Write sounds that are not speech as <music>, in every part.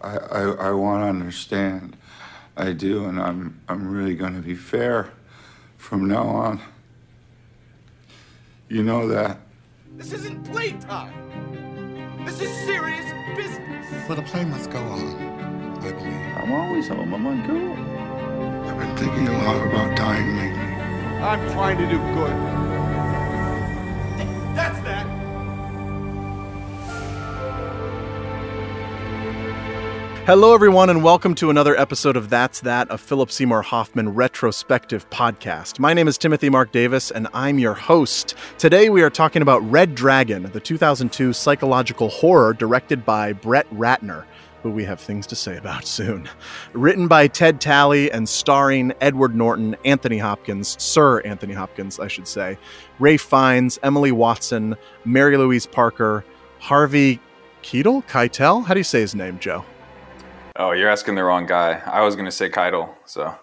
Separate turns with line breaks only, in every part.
I, I, I want to understand. I do, and I'm, I'm really going to be fair from now on. You know that.
This isn't playtime. This is serious business.
But the play must go on, I believe.
I'm always home. I'm on cool. I've been thinking a lot about dying lately.
I'm trying to do good.
Hello, everyone, and welcome to another episode of That's That, a Philip Seymour Hoffman retrospective podcast. My name is Timothy Mark Davis, and I'm your host. Today, we are talking about Red Dragon, the 2002 psychological horror directed by Brett Ratner, who we have things to say about soon. Written by Ted Tally and starring Edward Norton, Anthony Hopkins, Sir Anthony Hopkins, I should say, Ray Fiennes, Emily Watson, Mary Louise Parker, Harvey Keitel? Keitel? How do you say his name, Joe?
Oh, you're asking the wrong guy. I was going to say Keitel, so.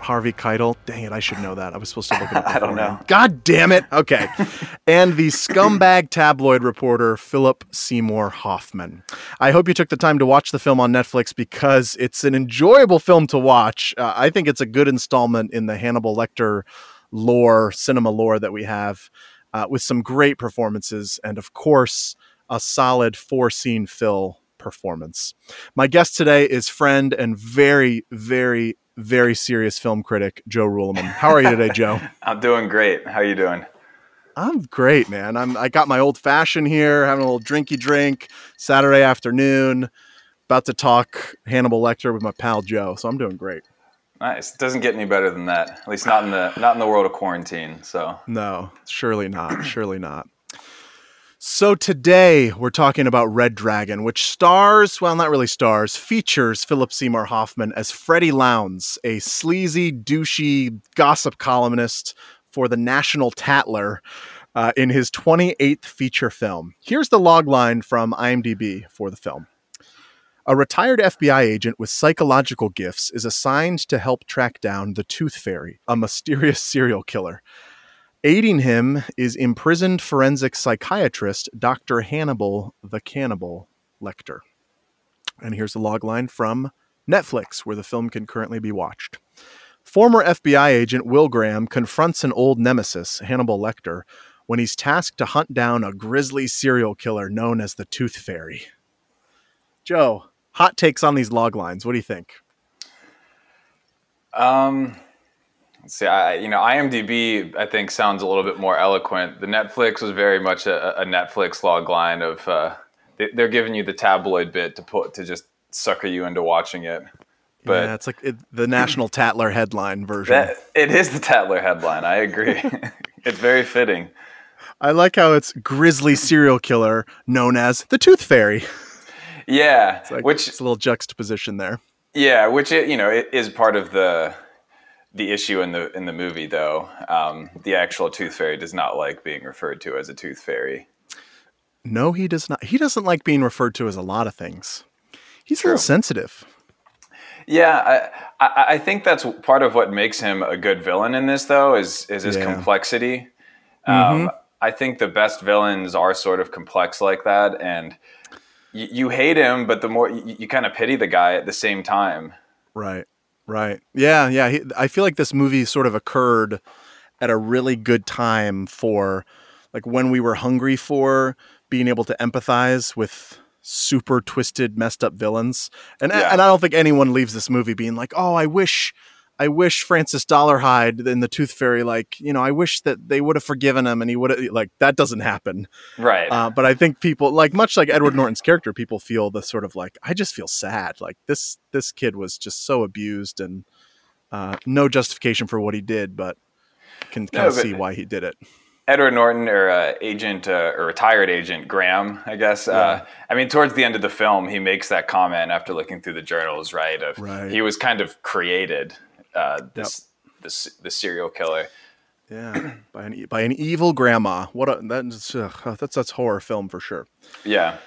Harvey Keitel. Dang it, I should know that. I was supposed to look it up. <laughs>
I don't know.
God damn it. Okay. <laughs> and the scumbag tabloid reporter, Philip Seymour Hoffman. I hope you took the time to watch the film on Netflix because it's an enjoyable film to watch. Uh, I think it's a good installment in the Hannibal Lecter lore, cinema lore that we have, uh, with some great performances and, of course, a solid four scene Phil performance. My guest today is friend and very, very, very serious film critic, Joe Ruleman. How are you today, Joe? <laughs>
I'm doing great. How are you doing?
I'm great, man. I'm I got my old fashioned here, having a little drinky drink, Saturday afternoon, about to talk Hannibal Lecter with my pal Joe. So I'm doing great.
Nice. It doesn't get any better than that. At least not in the not in the world of quarantine. So
No, surely not. surely not. So today we're talking about Red Dragon, which stars, well, not really stars, features Philip Seymour Hoffman as Freddy Lounds, a sleazy, douchey gossip columnist for the National Tatler uh, in his 28th feature film. Here's the logline from IMDb for the film. A retired FBI agent with psychological gifts is assigned to help track down the Tooth Fairy, a mysterious serial killer. Aiding him is imprisoned forensic psychiatrist Dr. Hannibal the Cannibal Lecter. And here's the logline from Netflix, where the film can currently be watched. Former FBI agent Will Graham confronts an old nemesis, Hannibal Lecter, when he's tasked to hunt down a grisly serial killer known as the Tooth Fairy. Joe, hot takes on these loglines. What do you think?
um see I you know IMDb I think sounds a little bit more eloquent. The Netflix was very much a, a Netflix log line of uh they, they're giving you the tabloid bit to put to just sucker you into watching it. But
yeah, it's like it, the National Tatler headline version.
that it is the Tatler headline. I agree. <laughs> it's very fitting.
I like how it's grisly serial killer known as the Tooth Fairy.
Yeah,
It's like,
which
it's a little juxtaposition there.
Yeah, which it, you know it is part of the the issue in the in the movie though. Um, the actual tooth fairy does not like being referred to as a tooth fairy.
No, he does not. He doesn't like being referred to as a lot of things. He's a
True.
little sensitive.
Yeah, I, I, I think that's part of what makes him a good villain in this though is is his
Yeah.
complexity. Um, I think the best villains are sort of complex like that, and you, you hate him, but the more you, you kind of pity the guy at the same time.
Right. Right. Yeah. Yeah. He, I feel like this movie sort of occurred at a really good time for like when we were hungry for being able to empathize with super twisted, messed up villains. And
Yeah.
and I don't think anyone leaves this movie being like, "Oh, I wish I wish Francis Dolarhyde in the Tooth Fairy like, you know, I wish that they would have forgiven him and he would have like that doesn't happen."
Right.
Uh, but I think people like much like Edward Norton's character, people feel the sort of like I just feel sad. Like this this kid was just so abused and uh, no justification for what he did, but can kind of see why he did it.
Edward Norton or uh, agent uh, or retired agent Graham, I guess. Uh, I mean, towards the end of the film, he makes that comment after looking through the journals, right? Of
Right.
he was kind of created uh, this this the serial killer.
Yeah, <clears throat> by an by an evil grandma. What a that's ugh, that's that's horror film for sure.
Yeah,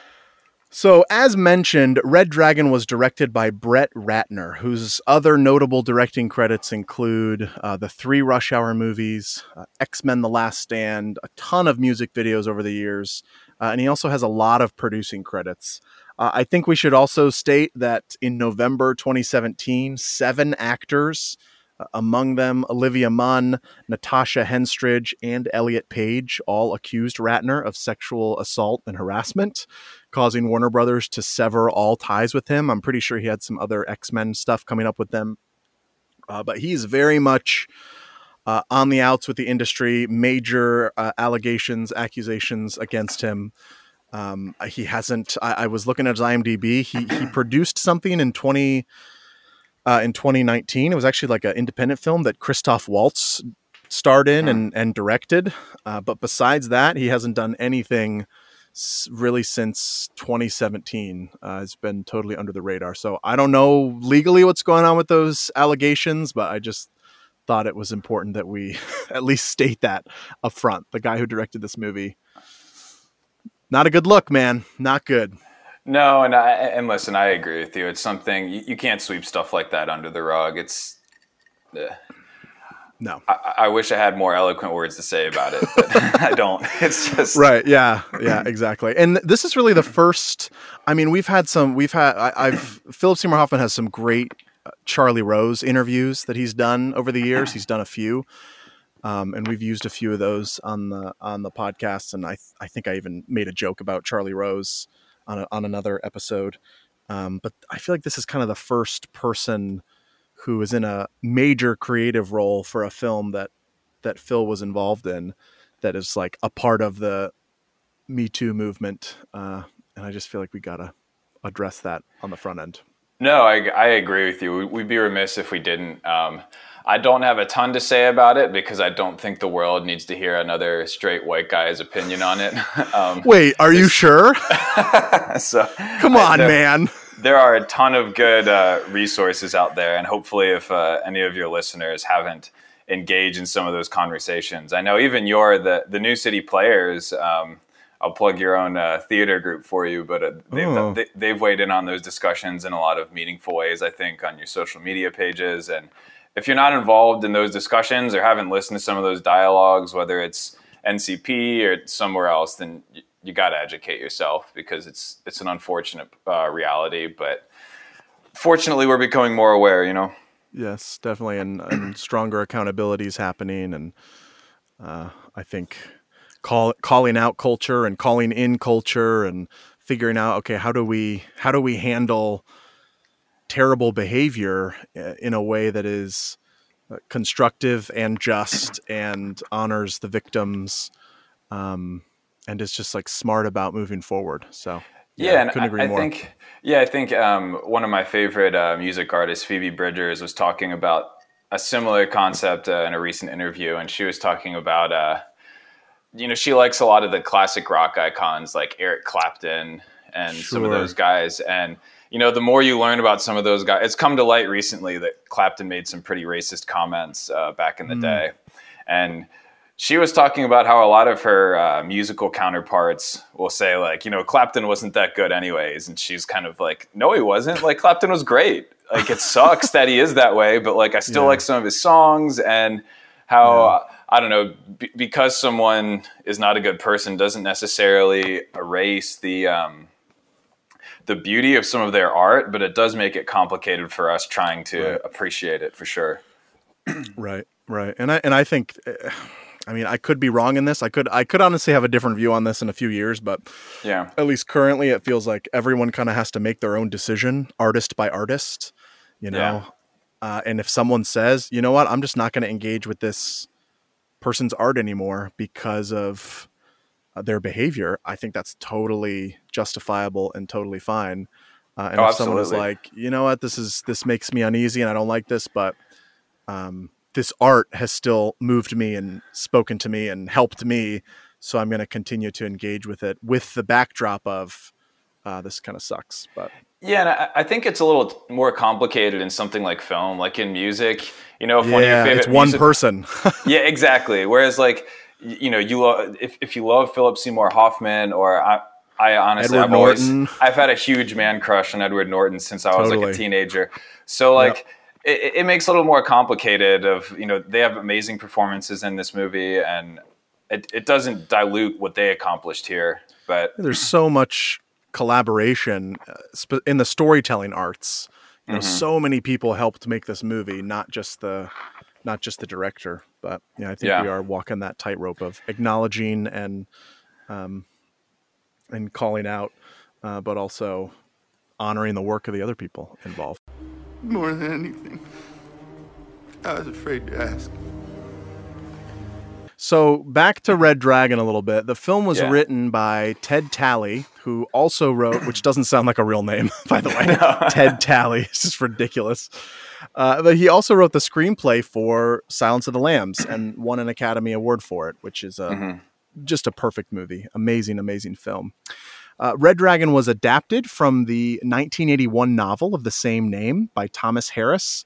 So, as mentioned, Red Dragon was directed by Brett Ratner, whose other notable directing credits include uh, the three Rush Hour movies, uh, X Men The Last Stand, a ton of music videos over the years, uh, and he also has a lot of producing credits. Uh, I think we should also state that in November 2017, seven actors, uh, among them Olivia Munn, Natasha Henstridge, and Elliot Page, all accused Ratner of sexual assault and harassment, causing Warner Brothers to sever all ties with him. I'm pretty sure he had some other X Men stuff coming up with them. Uh, but he's very much uh, on the outs with the industry, major uh, allegations, accusations against him. Um, he hasn't. I, I, was looking at his IMDb. He he <clears throat> produced something in twenty uh, in 2019. It was actually like an independent film that Christoph Waltz starred in and and directed. Uh, but besides that, he hasn't done anything really since 2017. Uh, it's been totally under the radar. So I don't know legally what's going on with those allegations, but I just thought it was important that we <laughs> at least state that up front. The guy who directed this movie not a good look, man. Not good.
No, and I, and listen, I agree with you. It's something you, you can't sweep stuff like that under the rug. It's uh,
no.
I, I, wish I had more eloquent words to say about it, but <laughs> I don't. It's just
right. Yeah, yeah, exactly. And this is really the first. I mean, we've had some. We've had. I, have Philip Seymour Hoffman has some great uh, Charlie Rose interviews that he's done over the years. He's done a few. Um, and we've used a few of those on the on the podcast. And I th- I think I even made a joke about Charlie Rose on a, on another episode. Um, but I feel like this is kind of the first person who is in a major creative role for a film that that Phil was involved in, that is like a part of the Me Too movement. Uh, and I just feel like we gotta address that on the front end.
No, I, I agree with you. We'd be remiss if we didn't. Um, I don't have a ton to say about it because I don't think the world needs to hear another straight white guy's opinion on it. <laughs>
Um, Wait, are you sure? <laughs> so come on, there, man.
There are a ton of good uh, resources out there, and hopefully, if uh, any of your listeners haven't engaged in some of those conversations, I know even your the the New City Players. Um, I'll plug your own uh, theater group for you, but uh, they've, oh. they, have weighed in on those discussions in a lot of meaningful ways. I think on your social media pages and if you're not involved in those discussions or haven't listened to some of those dialogues, whether it's NCP or somewhere else, then you, you got to educate yourself because it's it's an unfortunate uh, reality. But fortunately, we're becoming more aware. You know.
Yes, definitely, and, and stronger accountability is happening, and uh, I think call, calling out culture and calling in culture and figuring out okay how do we how do we handle terrible behavior uh, in a way that is uh, constructive and just and honors the victims um, and is just like smart about moving forward so
yeah, yeah and couldn't agree I, more. think yeah i think um, one of my favorite uh, music artists phoebe bridgers was talking about a similar concept uh, in a recent interview and she was talking about uh, you know she likes a lot of the classic rock icons like eric clapton and sure. some of those guys and you know, the more you learn about some of those guys, it's come to light recently that Clapton made some pretty racist comments uh, back in the mm. day, and she was talking about how a lot of her uh, musical counterparts will say like, you know, Clapton wasn't that good anyways, and she's kind of like, no, he wasn't. Like Clapton was great. Like it sucks that he is that way, but like I still yeah. like some of his songs and how. Yeah. I don't know, b- because someone is not a good person doesn't necessarily erase the um, the beauty of some of their art, but it does make it complicated for us trying to right. appreciate it for sure.
right, right, and I and I think, eh, I mean, I could be wrong in this. I could I could honestly have a different view on this in a few years, but
yeah,
at least currently, it feels like everyone kind of has to make their own decision, artist by artist, you know. Yeah. Uh, and if someone says, you know what, I'm just not going to engage with this person's art anymore because of uh, their behavior, I think that's totally justifiable and totally fine. Uh, and oh, if someone is like, you know what, this is this makes me uneasy and I don't like this, but um, this art has still moved me and spoken to me and helped me, so I'm going to continue to engage with it with the backdrop of uh, this kind of sucks. But
yeah, and I, I, think it's a little more complicated in something like film, like in music. You know, if
yeah, one of your favorite it's one music- person. <laughs>
yeah, exactly. Whereas like you know, you love if, if you love Philip Seymour Hoffman or I, I honestly, Edward I've Norton. always, I've had a huge man crush on Edward Norton since I was totally. like a teenager. So like, yep. it, it, makes it a little more complicated. Of you know, they have amazing performances in this movie, and it, it doesn't dilute what they accomplished here. But
there's so much collaboration uh, in the storytelling arts. You know, so many people helped make this movie, not just the not just the director. But yeah, I think
Yeah.
we are walking that tightrope of acknowledging and um, and calling out, uh, but also honoring the work of the other people involved.
More than anything, I was afraid to ask.
So back to Red Dragon a little bit. The film was
Yeah.
written by Ted Tally, who also wrote, which doesn't sound like a real name, <laughs> by the way. Ted Tally. <laughs> It's just ridiculous. Uh, but he also wrote the screenplay for Silence of the Lambs <clears throat> and won an Academy Award for it, which is a,
Mhm.
just a perfect movie. Amazing, amazing film. Uh, Red Dragon was adapted from the 1981 novel of the same name by Thomas Harris.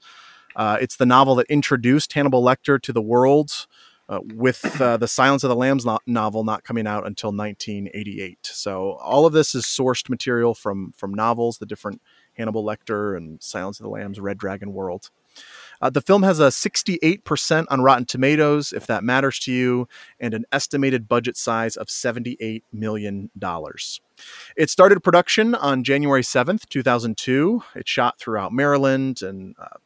Uh, it's the novel that introduced Hannibal Lecter to the world, uh, with uh, the Silence of the Lambs no- novel not coming out until 1988. So all of this is sourced material from from novels, the different Hannibal Lecter and Silence of the Lambs, Red Dragon world. Uh, the film has a 68% on Rotten Tomatoes, if that matters to you, and an estimated budget size of $78 million. It started production on January 7th, 2002. It shot throughout Maryland and uh,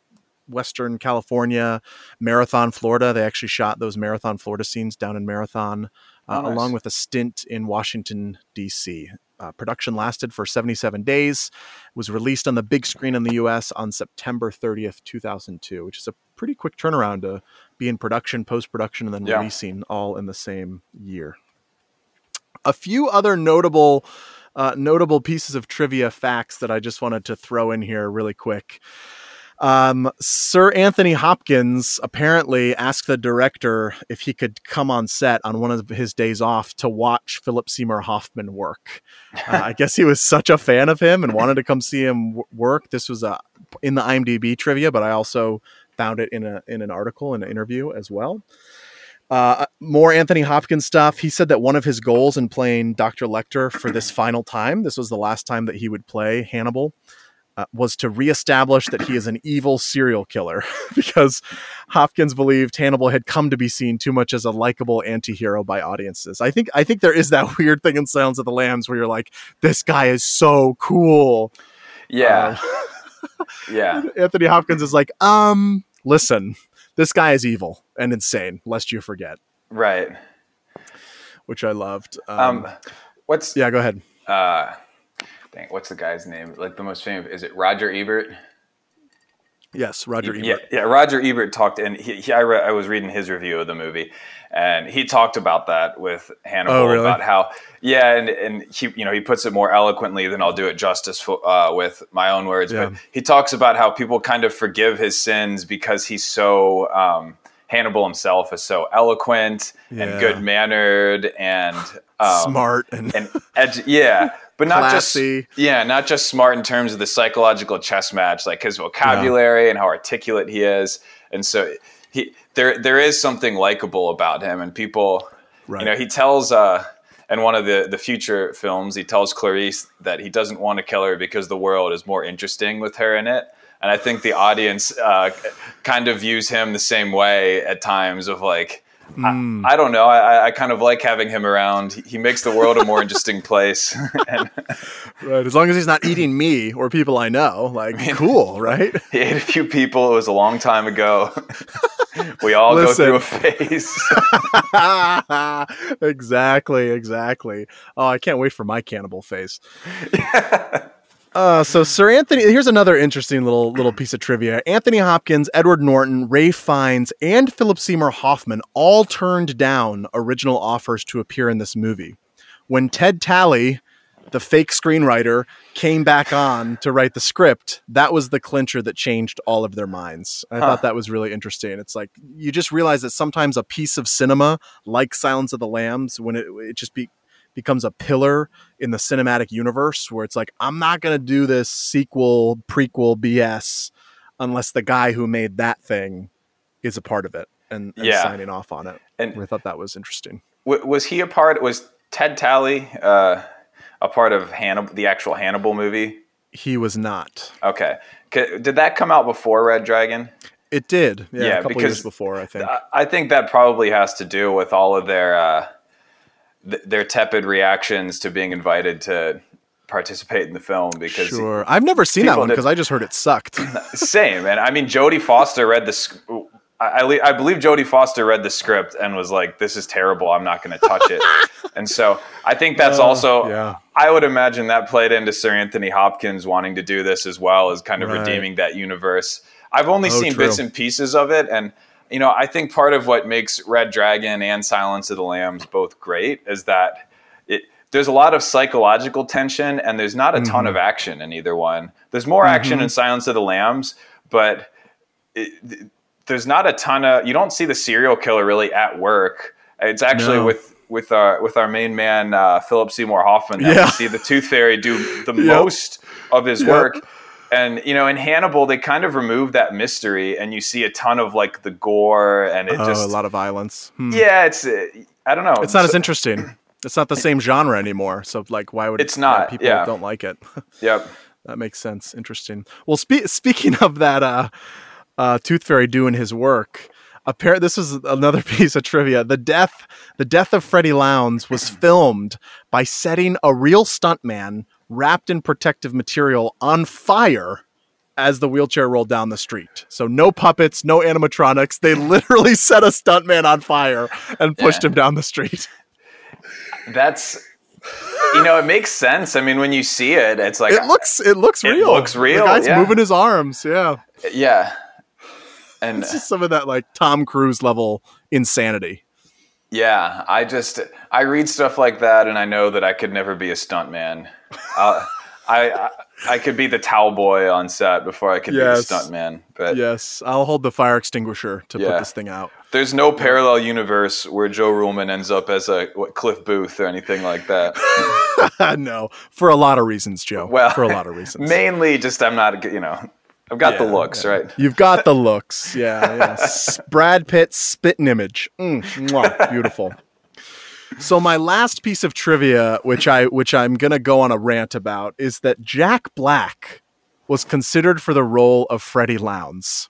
Western California, Marathon, Florida. They actually shot those Marathon, Florida scenes down in Marathon, uh,
Oh, nice.
along with a stint in Washington, D.C. Uh, production lasted for 77 days, was released on the big screen in the US on September 30th, 2002, which is a pretty quick turnaround to be in production, post production, and then
Yeah.
releasing all in the same year. A few other notable. Uh, notable pieces of trivia facts that I just wanted to throw in here really quick. Um, Sir Anthony Hopkins apparently asked the director if he could come on set on one of his days off to watch Philip Seymour Hoffman work. Uh, I <laughs> guess he was such a fan of him and wanted to come see him w- work. This was uh, in the IMDb trivia, but I also found it in a in an article in an interview as well. Uh, more Anthony Hopkins stuff. He said that one of his goals in playing Dr. Lecter for this final time, this was the last time that he would play Hannibal, uh, was to reestablish that he is an evil serial killer <laughs> because Hopkins believed Hannibal had come to be seen too much as a likable anti-hero by audiences. I think I think there is that <laughs> weird thing in Silence of the Lambs where you're like, this guy is so cool.
Yeah.
Uh, <laughs>
yeah.
Anthony Hopkins is like, um, listen, this guy is evil and insane, lest you forget,
Right.
which I loved. Um,
Um, what's
yeah, go ahead.
uh, dang, what's the guy's name? Like the most famous is it Roger Ebert?
Yes, Roger Ebert.
Yeah, yeah. Roger Ebert talked, and he, he I, re- I was reading his review of the movie, and he talked about that with Hannibal
Oh, really?
about how, yeah, and and he you know he puts it more eloquently than I'll do it justice for, uh, with my own words,
Yeah.
but he talks about how people kind of forgive his sins because he's so. Um, Hannibal himself is so eloquent
Yeah.
and good mannered and um,
Smart and,
and edu- yeah, but not
Classy.
just yeah, not just smart in terms of the psychological chess match, like his vocabulary and how articulate he is, and so he there there is something likable about him, and people,
Right.
you know, he tells uh, in one of the the future films, he tells Clarice that he doesn't want to kill her because the world is more interesting with her in it. And I think the audience uh, kind of views him the same way at times of like,
Mm.
I, I don't know. I, I kind of like having him around. He, he makes the world a more interesting place. <laughs> and
right. As long as he's not eating me or people I know, like <laughs> cool, right?
he ate a few people. It was a long time ago. <laughs> we all
Listen.
go through a phase.
exactly, exactly. Oh, I can't wait for my cannibal face. Uh, so Sir Anthony, here's another interesting little little piece of trivia. Anthony Hopkins, Edward Norton, Ray Fiennes, and Philip Seymour Hoffman all turned down original offers to appear in this movie. When Ted Tally, the fake screenwriter, came back on to write the script, that was the clincher that changed all of their minds. I
Huh.
thought that was really interesting. It's like you just realize that sometimes a piece of cinema, like Silence of the Lambs, when it it just be becomes a pillar in the cinematic universe where it's like i'm not going to do this sequel prequel bs unless the guy who made that thing is a part of it and, and
Yeah.
signing off on it
And-
i thought that was interesting
W- was he a part? Was Ted Tally uh, a part of Hannibal, the actual Hannibal movie?
he was not
Okay. C- Did that come out before Red Dragon?
it did yeah,
Yeah,
a couple
because
years before i think
I- I think that probably has to do with all of their uh, th- their tepid reactions to being invited to participate in the film because
Sure. I've never seen that one because I just heard it sucked. <laughs>
same. And I mean, Jodie Foster read the. sc- I, I I believe Jodie Foster read the script and was like, "This is terrible. I'm not going to touch it." <laughs> and so I think that's also.
Uh, yeah.
I would imagine that played into Sir Anthony Hopkins wanting to do this as well as kind of
Right.
redeeming that universe. I've only
Oh,
seen
true.
bits and pieces of it, and you know, I think part of what makes Red Dragon and Silence of the Lambs both great is that it. There's a lot of psychological tension, and there's not a
Mm-hmm.
ton of action in either one. There's more action in Silence of the Lambs, but it, there's not a ton of. You don't see the serial killer really at work. It's actually
No.
with with our with our main man uh, Philip Seymour Hoffman that
Yeah.
we see the Tooth Fairy do the <laughs>
Yep.
most of his
Yep.
work. And you know, in Hannibal, they kind of remove that mystery, and you see a ton of like the gore, and it
oh,
just
a lot of violence. Hmm.
yeah, it's uh, I don't know,
It's not as interesting. It's not the same genre anymore. So like, why would
It's not,
People
yeah.
don't like it. <laughs>
Yep.
that makes sense. Interesting. Well, spe- speaking of that, uh, uh, Tooth Fairy doing his work. Appar- this is another <laughs> piece of trivia. The death, the death of Freddy Lounds was filmed by setting a real stuntman wrapped in protective material on fire as the wheelchair rolled down the street. So no puppets, no animatronics. They <laughs> literally set a stuntman on fire and pushed
Yeah.
him down the street.
That's you know, it makes sense. I mean, when you see it, it's like
It looks, it looks
It
real.
looks real,
The guy's
yeah.
moving his arms. Yeah.
yeah, and
It's just some of that like Tom Cruise level insanity.
Yeah, I just I read stuff like that, and I know that I could never be a stuntman. I, I I could be the towel boy on set before I could
Yes.
be the stuntman. But
Yes, I'll hold the fire extinguisher to put this thing out.
there's no parallel universe where Joe Ruhlman ends up as a what, Cliff Booth or anything like that. <laughs>
no, for a lot of reasons, Joe.
Well,
for a lot of reasons.
Mainly, just I'm not you know I've got the
Yeah,
looks right.
You've got the <laughs> looks. Yeah, yeah. Brad Pitt spitting image. Mm, mwah, beautiful. So my last piece of trivia, which I which I'm gonna go on a rant about, is that Jack Black was considered for the role of Freddy Lounds.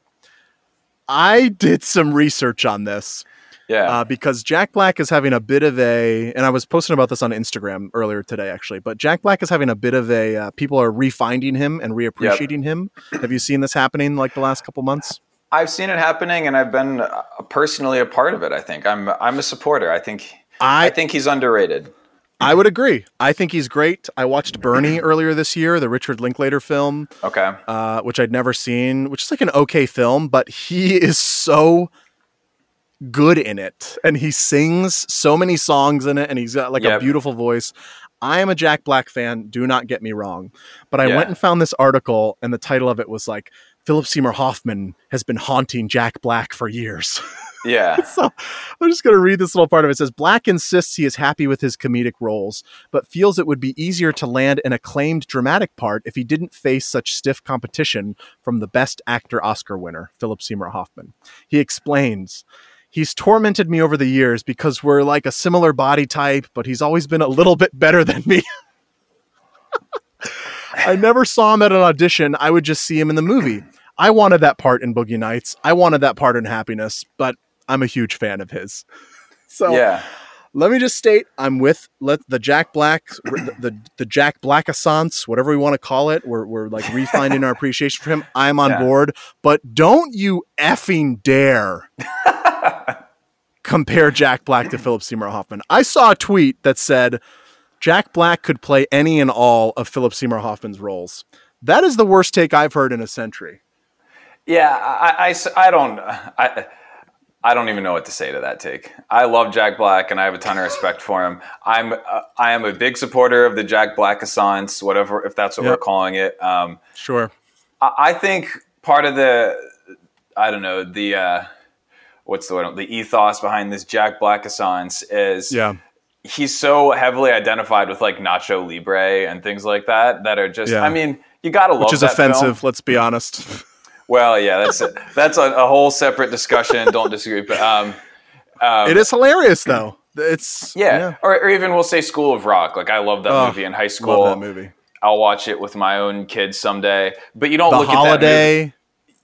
I did some research on this
Yeah,
uh, because Jack Black is having a bit of a, and I was posting about this on Instagram earlier today, actually. But Jack Black is having a bit of a, uh, people are refinding him and reappreciating him. Have you seen this happening like the last couple months?
I've seen it happening, and I've been uh, personally a part of it. I think I'm I'm a supporter. I think I
I
think he's underrated.
I would agree. I think he's great. I watched Bernie <clears throat> earlier this year, the Richard Linklater film,
Okay.
uh, which I'd never seen, which is like an okay film, but he is so good in it, and he sings so many songs in it, and he's got like a beautiful voice. I am a Jack Black fan. Do not get me wrong, but I
Yeah.
went and found this article, and the title of it was like Philip Seymour Hoffman has been haunting Jack Black for years. <laughs>
Yeah.
so I'm just going to read this little part of it. It says Black insists he is happy with his comedic roles, but feels it would be easier to land an acclaimed dramatic part if he didn't face such stiff competition from the Best Actor Oscar winner, Philip Seymour Hoffman. He explains. He's tormented me over the years because we're like a similar body type, but he's always been a little bit better than me. <laughs> I never saw him at an audition. I would just see him in the movie. I wanted that part in Boogie Nights. I wanted that part in Happiness, but I'm a huge fan of his. <laughs> So
Yeah.
let me just state I'm with let the Jack Black the, the, the Jack Black Assance, whatever we want to call it. We're, we're like <laughs> refining our appreciation for him. I'm on
Yeah.
board, but don't you effing dare <laughs> compare Jack Black to Philip Seymour Hoffman. I saw a tweet that said Jack Black could play any and all of Philip Seymour Hoffman's roles. That is the worst take I've heard in a century.
Yeah, I, I I don't, I, I don't even know what to say to that take. I love Jack Black, and I have a ton of respect for him. I'm, uh, I am a big supporter of the Jack Black Assance, whatever, if that's what we're calling it. Um,
Sure.
I, I think part of the, I don't know, the, uh, what's the word, the ethos behind this Jack Black Assance is,
Yeah.
he's so heavily identified with like Nacho Libre and things like that that are just,
Yeah.
I mean, you gotta love
Which is
that film.
offensive, let's be honest. <laughs>
Well, yeah, that's a, that's a, a whole separate discussion. Don't disagree, but um, um,
it is hilarious though. It's
yeah. Or, or even we'll say School of Rock. Like I love that
Oh,
movie in high school.
Love that movie.
I'll watch it with my own kids someday. But you don't
The
look at that
holiday.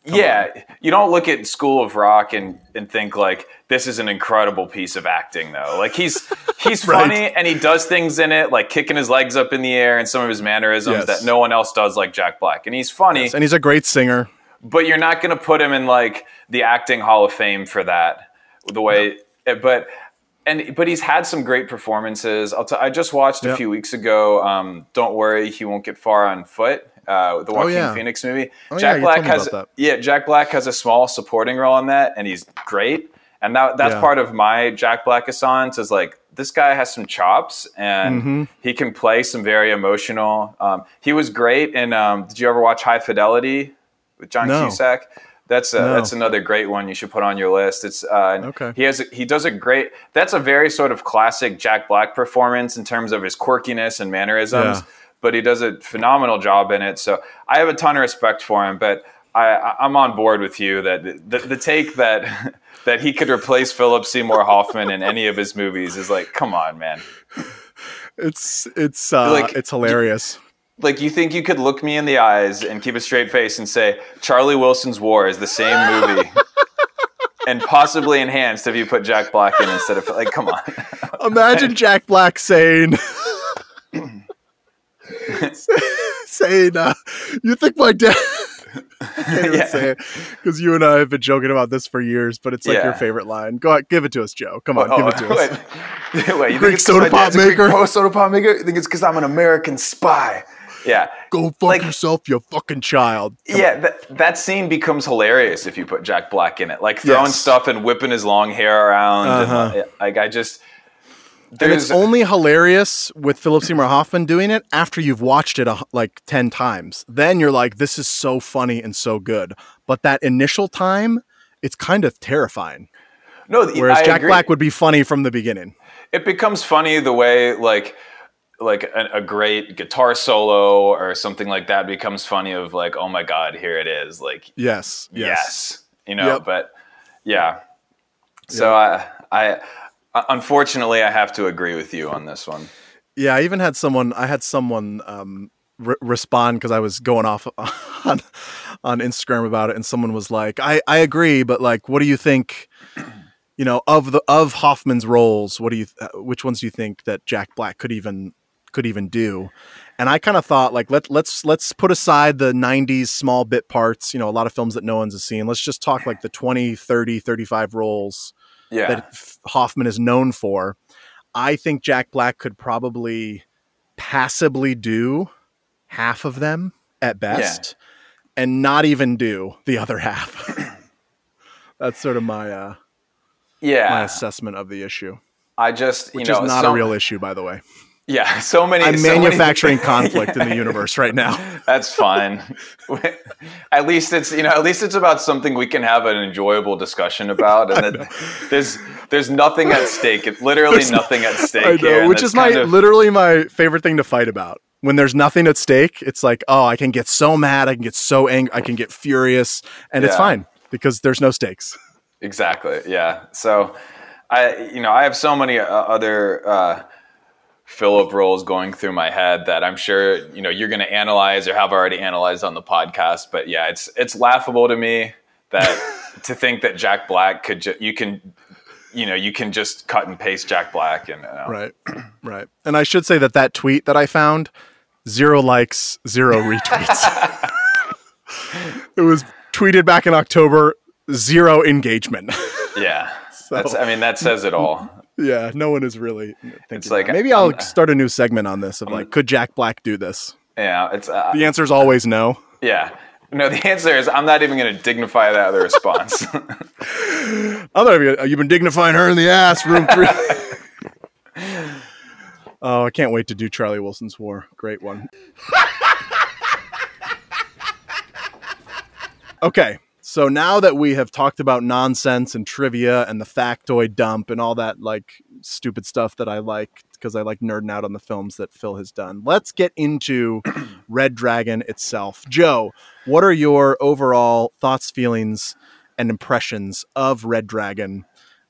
movie. yeah, you don't look at School of Rock and and think like this is an incredible piece of acting though. Like he's <laughs> he's
Right.
funny and he does things in it like kicking his legs up in the air and some of his mannerisms
Yes.
that no one else does like Jack Black. And he's funny,
and he's a great singer.
But you're not going to put him in like the acting Hall of Fame for that. The way, eh, but and but he's had some great performances. I'll t- I just watched a
Yep.
few weeks ago. Um, Don't worry, he won't get far on foot. Uh, the Joaquin
yeah.
Phoenix movie.
Oh,
Jack
you
Black has yeah, Jack Black has a small supporting role in that, and he's great. And that that's
Yeah.
part of my Jack Black assance is like this guy has some chops and
Mm-hmm.
he can play some very emotional. Um, he was great in. Um, did you ever watch High Fidelity with John
No.
Cusack? That's a,
No.
that's another great one you should put on your list. It's uh,
Okay.
He has a, he does a great. That's a very sort of classic Jack Black performance in terms of his quirkiness and mannerisms.
Yeah.
But he does a phenomenal job in it. So I have a ton of respect for him. But I, I'm on board with you that the, the take that <laughs> that he could replace Philip Seymour Hoffman in any of his movies is like, come on, man. <laughs>
It's it's uh,
Like,
it's hilarious.
Like you think you could look me in the eyes and keep a straight face and say Charlie Wilson's War is the same movie. <laughs> And possibly enhanced if you put Jack Black in instead of like, come on.
Imagine <laughs> Jack Black saying, <clears throat> saying, uh, "You think my dad?" I can't even
Yeah.
say it because you and I have been joking about this for years, but it's like your favorite line. Go on, give it to us, Joe. Come on, give it to <laughs> us.
Oh, Wait, you
Greek
think it's
soda pop
a Greek
maker?
po- soda pop maker? You think it's because I'm an American spy? Yeah.
Go fuck
like-
yourself, you fucking child.
yeah, that, that scene becomes hilarious if you put Jack Black in it. Like throwing
Yes.
stuff and whipping his long hair around.
Uh-huh.
And, like I just
And it's only hilarious with Philip Seymour Hoffman doing it after you've watched it a, like 10 times. Then you're like, this is so funny and so good. But that initial time, it's kind of terrifying.
no.
Whereas
I
Jack
agree.
Black would be funny from the beginning.
it becomes funny the way like like a, a great guitar solo or something like that becomes funny of like oh my god here it is like
Yes. Yes.
yes, you know
Yep.
but yeah so I, I unfortunately i have to agree with you on this one
Yeah. I even had someone, I had someone um, re- respond because I was going off <laughs> on, on Instagram about it. And someone was like, I, I agree, but like, what do you think? You know, of the of Hoffman's roles, what do you? Uh, which ones do you think that Jack Black could even could even do? And I kind of thought like let let's let's put aside the 90s small bit parts, you know, a lot of films that no one's has seen. Let's just talk like the 20, 30, 35 roles
yeah
that Hoffman is known for. I think Jack Black could probably passably do half of them at best and not even do the other half. <clears throat> That's sort of my uh, yeah, my
yeah
assessment of the issue,
i just you
which
know
is not
so-
a real issue, by the way.
Yeah so many
I'm
so many-
manufacturing <laughs> conflict in the universe right now. <laughs>
That's fine. <laughs> at least it's you know at least it's about something we can have an enjoyable discussion about, and there's there's nothing at stake. It's literally
There's no-
nothing at stake
I know,
and
which is my
of-
literally my favorite thing to fight about. When there's nothing at stake, it's like, oh, I can get so mad, I can get so angry, I can get furious, and it's fine because there's no stakes.
exactly yeah. So I you know I have so many uh, other. Uh, Philip roles going through my head that I'm sure you know you're going to analyze or have already analyzed on the podcast. But yeah, it's it's laughable to me that <laughs> to think that Jack Black could ju- you can you know you can just cut and paste Jack Black and uh,
Right, <clears throat> right. And I should say that that tweet that I found, zero likes, zero <laughs> retweets. it was tweeted back in October, zero engagement.
Yeah. <laughs> That's I mean that says it all.
Yeah, no one is really thinking.
like,
maybe I'll
I'm-
start a new segment on this of like, could Jack Black do this?
Yeah, it's uh,
The answer is always no.
yeah. No, the answer is I'm not even going to dignify that a response.
I'm not even. You've been dignifying her in the ass, room three. <laughs> oh, I can't wait to do Charlie Wilson's War. Great one. <laughs> okay, so now that we have talked about nonsense and trivia and the factoid dump and all that like stupid stuff that I like because I like nerding out on the films that Phil has done, let's get into <clears throat> Red Dragon itself. Joe, what are your overall thoughts, feelings, and impressions of Red Dragon?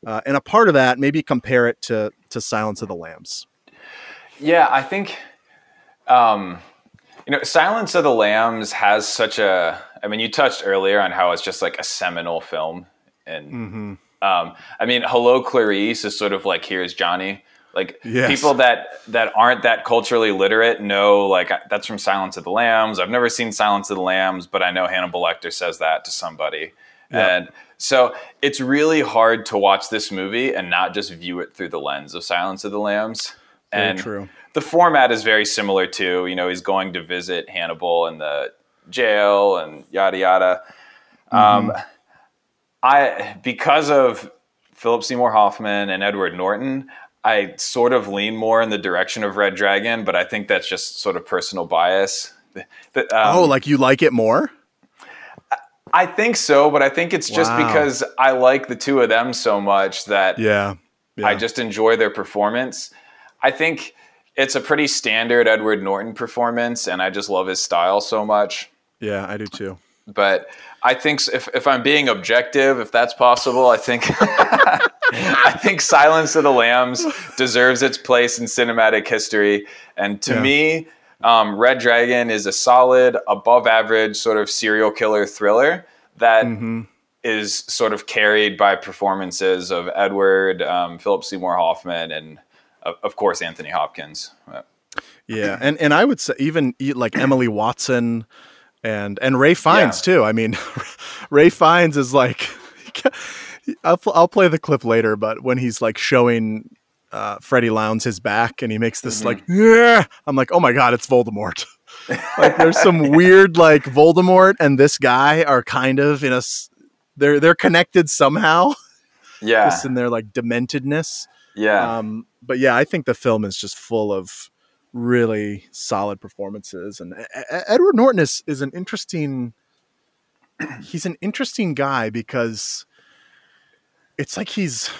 Uh, and a part of that, maybe compare it to to Silence of the Lambs.
yeah, I think um, you know, Silence of the Lambs has such a. I mean, you touched earlier on how it's just like a seminal film, and
Mm-hmm.
um, I mean, Hello Clarice is sort of like Here's Johnny. Like
Yes.
people that that aren't that culturally literate know like that's from Silence of the Lambs. I've never seen Silence of the Lambs, but I know Hannibal Lecter says that to somebody, and so it's really hard to watch this movie and not just view it through the lens of Silence of the Lambs.
Very
and
true.
the format is very similar too. You know, he's going to visit Hannibal in the jail and yada yada. Um, I because of Philip Seymour Hoffman and Edward Norton, I sort of lean more in the direction of Red Dragon, but I think that's just sort of personal bias. The- the- um,
oh, like you like it more?
I think so, but I think it's just
Wow.
because I like the two of them so much that
Yeah. yeah.
I just enjoy their performance. I think it's a pretty standard Edward Norton performance, and I just love his style so much.
Yeah, I do too.
But I think if, if I'm being objective, if that's possible, I think <laughs> I think Silence of the Lambs deserves its place in cinematic history. And to
Yeah.
me, um, Red Dragon is a solid, above average sort of serial killer thriller that is
Mm-hmm.
sort of carried by performances of Edward, um, Philip Seymour Hoffman, and of, of course Anthony Hopkins.
Yeah, and and I would say even like Emily Watson and and Ray Fiennes
Yeah.
too. I mean, <laughs> Ray Fiennes is like, <laughs> I'll I'll play the clip later, but when he's like showing uh, Freddy Lounds his back and he makes this like, yeah, I'm like, oh my god, it's Voldemort. <laughs> like there's some weird like Voldemort and this guy are kind of in a they're they're connected somehow
Yeah,
just in their like dementedness.
yeah.
Um, but yeah, I think the film is just full of really solid performances, and Edward Norton is is an interesting. <clears throat> He's an interesting guy because it's like he's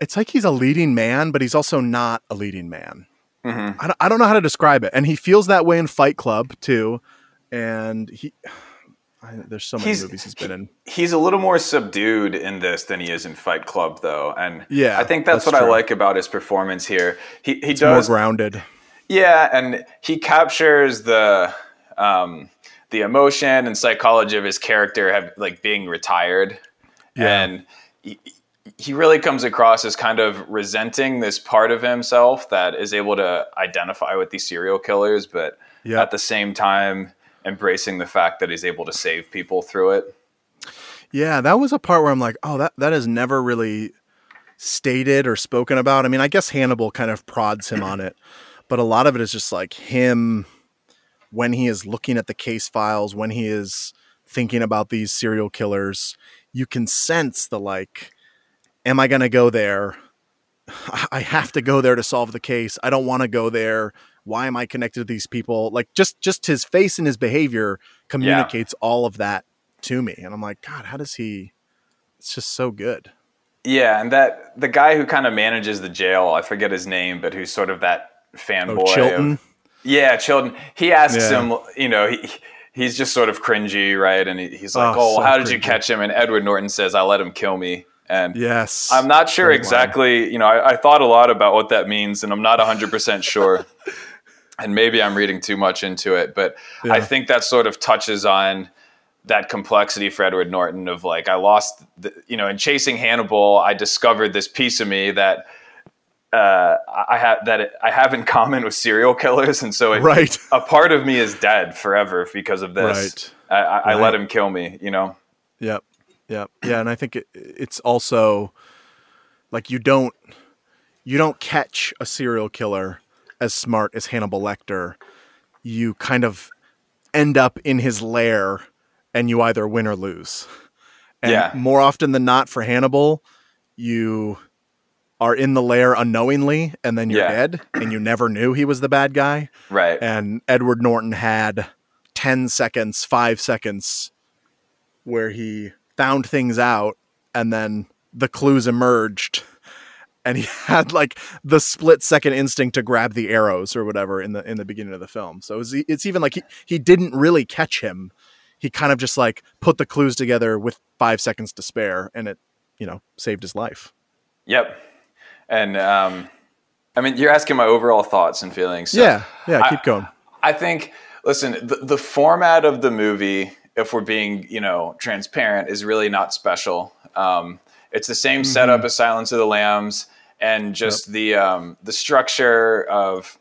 it's like he's a leading man, but he's also not a leading man.
Mhm.
I don't, I don't know how to describe it, and he feels that way in Fight Club too. And he, <sighs> I, there's so many
He's-
movies he's been in.
he's a little more subdued in this than he is in Fight Club, though, and
Yeah,
I think that's,
that's
what I like about his performance here. He he
It's more grounded.
Yeah, and he captures the um, the emotion and psychology of his character, have like being retired,
Yeah.
and he, he really comes across as kind of resenting this part of himself that is able to identify with these serial killers, but
Yeah.
at the same time embracing the fact that he's able to save people through it.
Yeah, that was a part where I'm like, oh, that that is never really stated or spoken about. I mean, I guess Hannibal kind of prods him on it, <clears throat> but a lot of it is just like him when he is looking at the case files, when he is thinking about these serial killers, you can sense the like, am I going to go there? <sighs> I have to go there to solve the case. I don't want to go there. Why am I connected to these people? Like just just his face and his behavior communicates all of that to me. And I'm like, God, how does he it's just so good.
Yeah, and that the guy who kind of manages the jail, I forget his name, but who's sort of that fanboy.
Oh, Chilton.
Of, yeah, Chilton. He asks
Yeah.
him, you know, he he's just sort of cringy, right? And he, he's like,
Oh,
"Oh,
so
how did you catch him?" And Edward Norton says, "I let him kill me." And
Yes.
I'm not sure
Great line.
exactly. You know, I, I thought a lot about what that means, and I'm not 100 percent sure. <laughs> and maybe I'm reading too much into it, but I think that sort of touches on that complexity for Edward Norton of like I lost, the, you know, in chasing Hannibal, I discovered this piece of me that uh, I have that it, I have in common with serial killers, and so it,
Right.
a part of me is dead forever because of this. I, I, I let him kill me, you know.
Yep. Yep. Yeah, and I think it, it's also like you don't you don't catch a serial killer as smart as Hannibal Lecter. You kind of end up in his lair and you either win or lose. And
Yeah.
more often than not for Hannibal, you are in the lair unknowingly and then you're
Yeah.
dead and you never knew he was the bad guy.
Right.
And Edward Norton had 10 seconds, five seconds where he found things out and then the clues emerged and he <laughs> had like the split second instinct to grab the arrows or whatever in the in the beginning of the film. So it's, it's even like he, he didn't really catch him. He kind of just like put the clues together with five seconds to spare and it, you know, saved his life.
Yep. And um, I mean, you're asking my overall thoughts and feelings. So
yeah. Yeah.
I-
Keep going.
I think Listen, the, the format of the movie, if we're being, you know, transparent, is really not special. Um, it's the same setup as Silence of the Lambs, and just the um, the structure of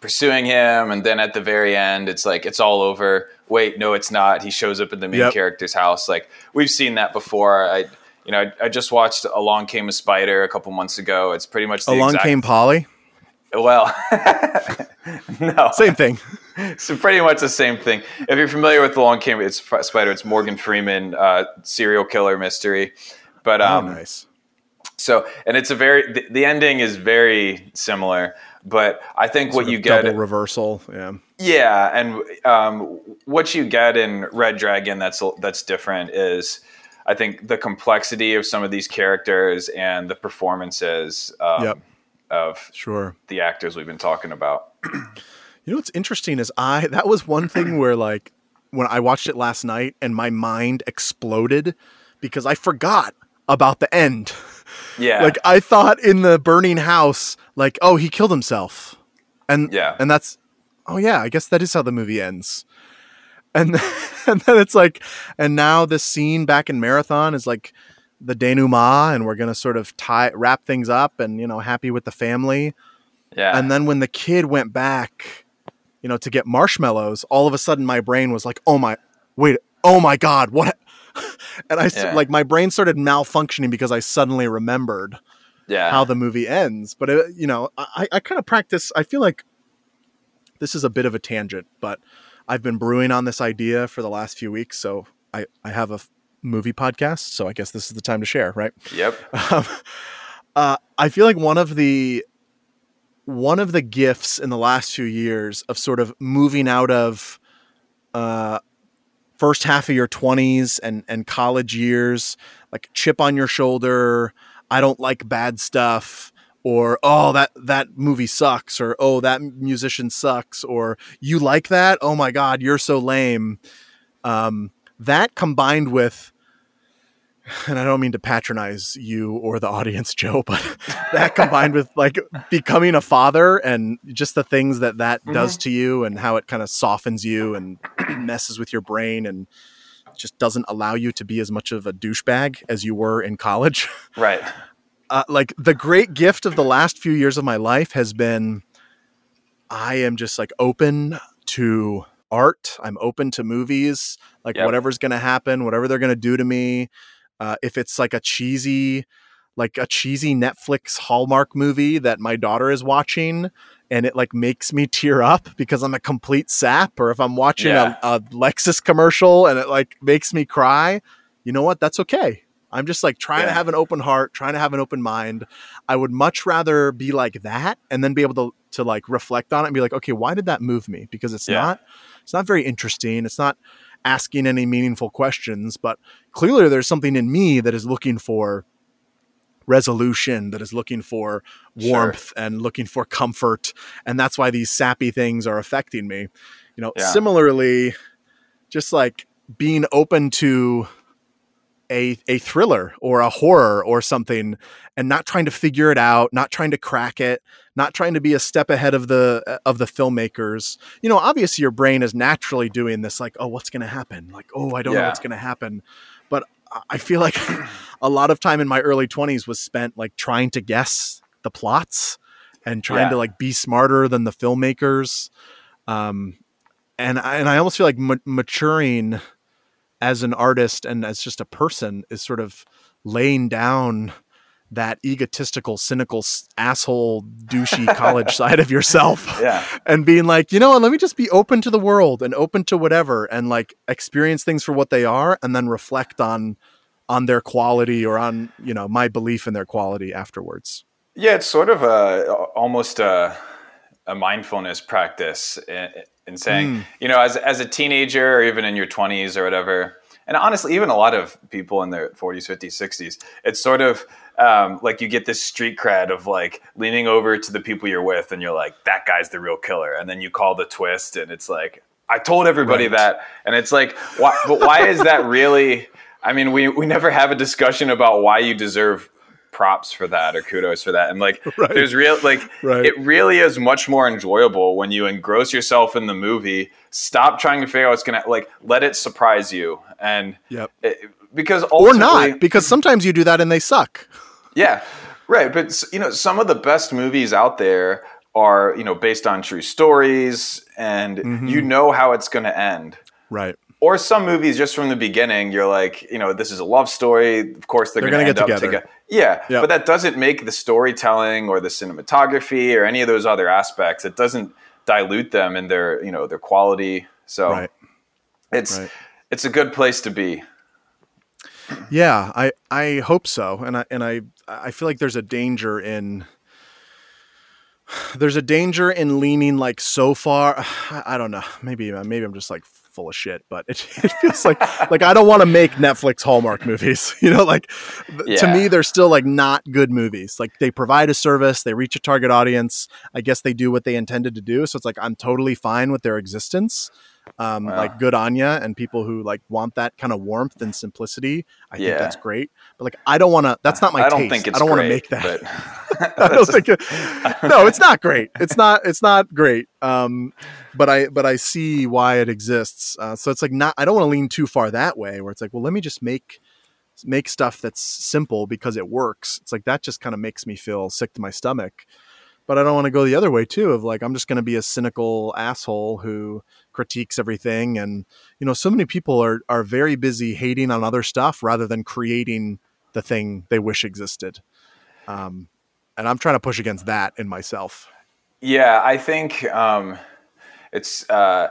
pursuing him, and then at the very end, it's like it's all over. Wait, no, it's not. He shows up in the main
Yep.
character's house. Like we've seen that before. I, you know, I, I just watched Along Came a Spider a couple months ago. It's pretty much the
Along
exact,
came Polly.
well. <laughs> no,
Same thing. <laughs>
so pretty much the same thing. If you're familiar with the Long Came, it's Spider. It's Morgan Freeman, uh, serial killer mystery. But
Oh,
um,
nice.
so, and it's a very the, the ending is very similar. But I think what
Sort of
you get,
double reversal. Yeah.
yeah, and um, what you get in Red Dragon that's that's different is. I think the complexity of some of these characters and the performances um,
Yep.
of
Sure.
the actors we've been talking about. <clears throat>
You know what's interesting is I that was one <clears throat> thing where like when I watched it last night and my mind exploded because I forgot about the end. <laughs>
Yeah,
Like I thought in the burning house, like, oh, he killed himself. And
Yeah.
and that's oh yeah, I guess that is how the movie ends. And then, <laughs> and then it's like and now this scene back in Marathon is like the denouement and we're going to sort of tie wrap things up and you know happy with the family.
yeah,
And then when the kid went back, you know, to get marshmallows, all of a sudden my brain was like, "Oh my, wait, oh my god, what?" <laughs> And I
Yeah.
like my brain started malfunctioning because I suddenly remembered
yeah,
how the movie ends. But it, you know, I, I kind of practice. I feel like this is a bit of a tangent, but I've been brewing on this idea for the last few weeks. So I I have a movie podcast. So I guess this is the time to share, right?
yep, <laughs>
um, uh, I feel like one of the one of the gifts in the last few years of sort of moving out of uh, first half of your twenties and and college years, like chip on your shoulder. I don't like bad stuff. Or oh that that movie sucks, or oh that musician sucks, or you like that? Oh my god, you're so lame. Um, that combined with and I don't mean to patronize you or the audience, <laughs> Joe, but that combined with like becoming a father and just the things that that does to you and how it kind of softens you and <clears throat> messes with your brain and just doesn't allow you to be as much of a douchebag as you were in college.
right.
Uh, like the great gift of the last few years of my life has been I am just like open to art. I'm open to movies, like
Yep.
whatever's going to happen, whatever they're going to do to me. Uh, if it's like a cheesy, like a cheesy Netflix Hallmark movie that my daughter is watching and it like makes me tear up because I'm a complete sap, or if I'm watching
Yeah.
a, a Lexus commercial and it like makes me cry, you know what? That's okay. I'm just like trying to have an open heart, trying to have an open mind. I would much rather be like that and then be able to to like reflect on it and be like, okay, why did that move me? Because it's
Yeah.
not it's not very interesting. It's not asking any meaningful questions, but clearly there's something in me that is looking for resolution, that is looking for
Sure.
warmth and looking for comfort. And that's why these sappy things are affecting me. You know,
Yeah.
similarly, just like being open to a a thriller or a horror or something and not trying to figure it out, not trying to crack it, not trying to be a step ahead of the of the filmmakers. You know, obviously your brain is naturally doing this like, "Oh, what's going to happen?" Like, "Oh, I don't know what's going to happen." But I- I feel like <laughs> a lot of time in my early 20s was spent like trying to guess the plots and trying
Yeah.
to like be smarter than the filmmakers. Um and I, and I almost feel like ma- maturing as an artist and as just a person is sort of laying down that egotistical, cynical, asshole, douchey college <laughs> side of yourself
Yeah.
and being like, you know what, let me just be open to the world and open to whatever and like experience things for what they are and then reflect on on their quality or on, you know, my belief in their quality afterwards.
Yeah, it's sort of a almost a, a mindfulness practice eh, in saying, you know, as as a teenager or even in your twenties or whatever. And honestly, even a lot of people in their 40s, 50s, 60s, it's sort of um, like you get this street cred of like leaning over to the people you're with and you're like, that guy's the real killer. And then you call the twist and it's like, I told everybody
Right.
that. And it's like, why, but why is that really? I mean, we, we never have a discussion about why you deserve props for that or kudos for that. And like, <laughs>
Right.
there's real like
Right.
it really is much more enjoyable when you engross yourself in the movie. Stop trying to figure out what's gonna like let it surprise you and
Yep.
it, because
Or not, because sometimes you do that and they suck. <laughs>
yeah, right. But you know, some of the best movies out there are you know based on true stories, and
Mm-hmm.
you know how it's going to end.
Right.
Or some movies, just from the beginning, you're like, you know, this is a love story. Of course, they're,
They're
going to
get
up
together.
together. Yeah,
Yep.
but that doesn't make the storytelling or the cinematography or any of those other aspects. It doesn't dilute them in their, you know, their quality. So
Right.
it's
Right.
it's a good place to be.
Yeah, I I hope so, and I and I I feel like there's a danger in there's a danger in leaning like so far. <sighs> I don't know. Maybe maybe I'm just like full of shit, but it, <laughs> it feels like like I don't want to make Netflix Hallmark movies. <laughs> You know, like th- to me, they're still like not good movies. Like they provide a service, they reach a target audience. I guess they do what they intended to do. So it's like I'm totally fine with their existence. Um,
Wow.
Like good Anya and people who like want that kind of warmth and simplicity. I think that's great. But like I don't want to. That's not my
I don't
taste.
think it's <laughs> <laughs>
I don't want to make that. I don't think it, no, <laughs> it's not great. It's not. It's not great. Um, but I but I see why it exists. Uh, so it's like not. I don't want to lean too far that way. Where it's like, well, let me just make make stuff that's simple because it works. It's like that just kind of makes me feel sick to my stomach. But I don't want to go the other way too. Of like, I'm just going to be a cynical asshole who critiques everything. And you know, so many people are are very busy hating on other stuff rather than creating the thing they wish existed. Um, and I'm trying to push against that in myself.
Yeah, I think um, it's uh,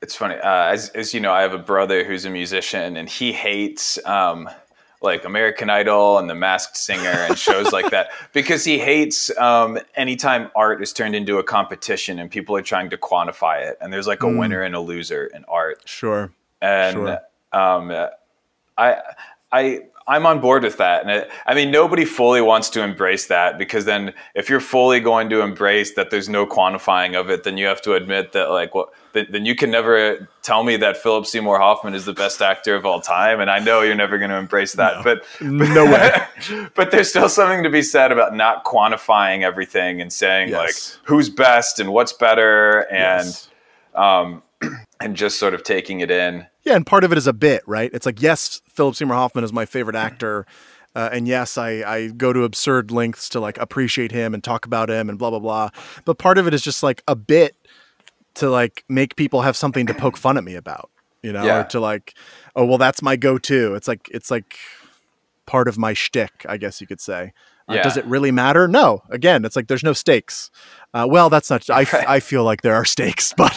it's funny. Uh, as, as you know, I have a brother who's a musician, and he hates um, like American Idol and The Masked Singer and shows like that <laughs> because he hates um, anytime art is turned into a competition and people are trying to quantify it, and there's like a winner and a loser in art
Sure.
and
Sure.
um, I, I, I'm on board with that. And it, I mean, nobody fully wants to embrace that because then, if you're fully going to embrace that, there's no quantifying of it. Then you have to admit that, like, well, then, you can never tell me that Philip Seymour Hoffman is the best actor of all time. And I know you're never going to embrace that. But
No way. <laughs>
but there's still something to be said about not quantifying everything and saying
Yes.
like who's best and what's better and
Yes.
um, <clears throat> and just sort of taking it in.
Yeah, and part of it is a bit, right? It's like, yes, Philip Seymour Hoffman is my favorite actor. Uh, and yes, I, I go to absurd lengths to like appreciate him and talk about him and blah blah blah. But part of it is just like a bit to like make people have something to poke fun at me about, you know,
Yeah.
or to like, oh well, that's my go-to. It's like it's like part of my shtick, I guess you could say. Uh,
Yeah.
Does it really matter? No. Again, it's like there's no stakes. Uh, well, that's not. I, <laughs>
Right.
I feel like there are stakes, <laughs> but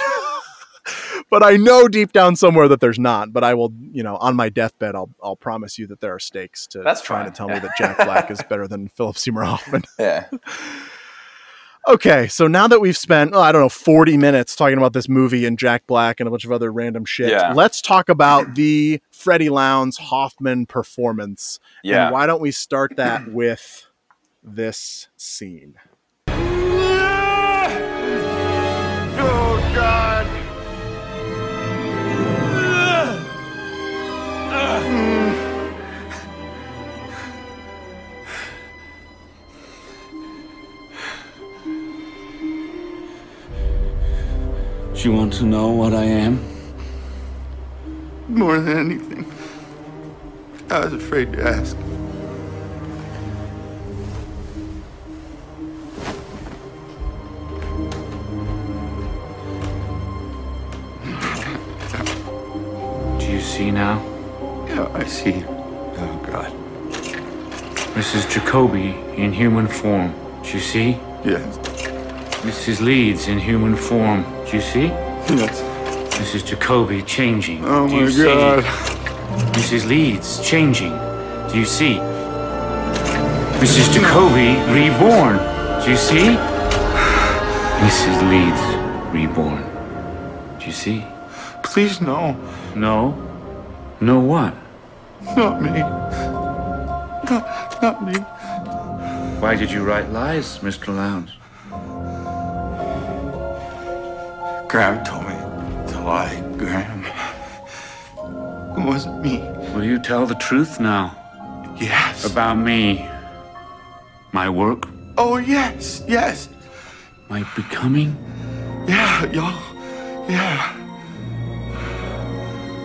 but I know deep down somewhere that there's not. But I will, you know, on my deathbed, I'll I'll promise you that there are stakes to
That's
trying
fine.
to tell me that Jack Black is better than <laughs> Philip Seymour Hoffman. <laughs>
Yeah. <laughs>
Okay, so now that we've spent, oh, I don't know, 40 minutes talking about this movie and Jack Black and a bunch of other random shit,
Yeah.
let's talk about the Freddy Lounds Hoffman performance.
Yeah.
And why don't we start that with this scene?
You want to know what I am?
More than anything, I was afraid to ask.
Do you see now?
Yeah, I see. Oh, God.
This is Jacobi in human form. Do you see?
Yes.
Mrs. Leeds in human form. Do you see?
Yes.
Is Jacobi changing.
Oh,
Do
my
see?
God.
This is Leeds changing. Do you see? Mrs. Jacobi reborn. Do you see? Mrs. Leeds reborn. Do you see?
Please, no.
No? No what?
Not me. Not, not me.
Why did you write lies, Mr. Lounds?
Graham told me to lie. Graham. It wasn't me.
Will you tell the truth now
Yes.
about me? My work?
Oh, yes, yes.
My becoming?
Yeah, y'all. Yeah.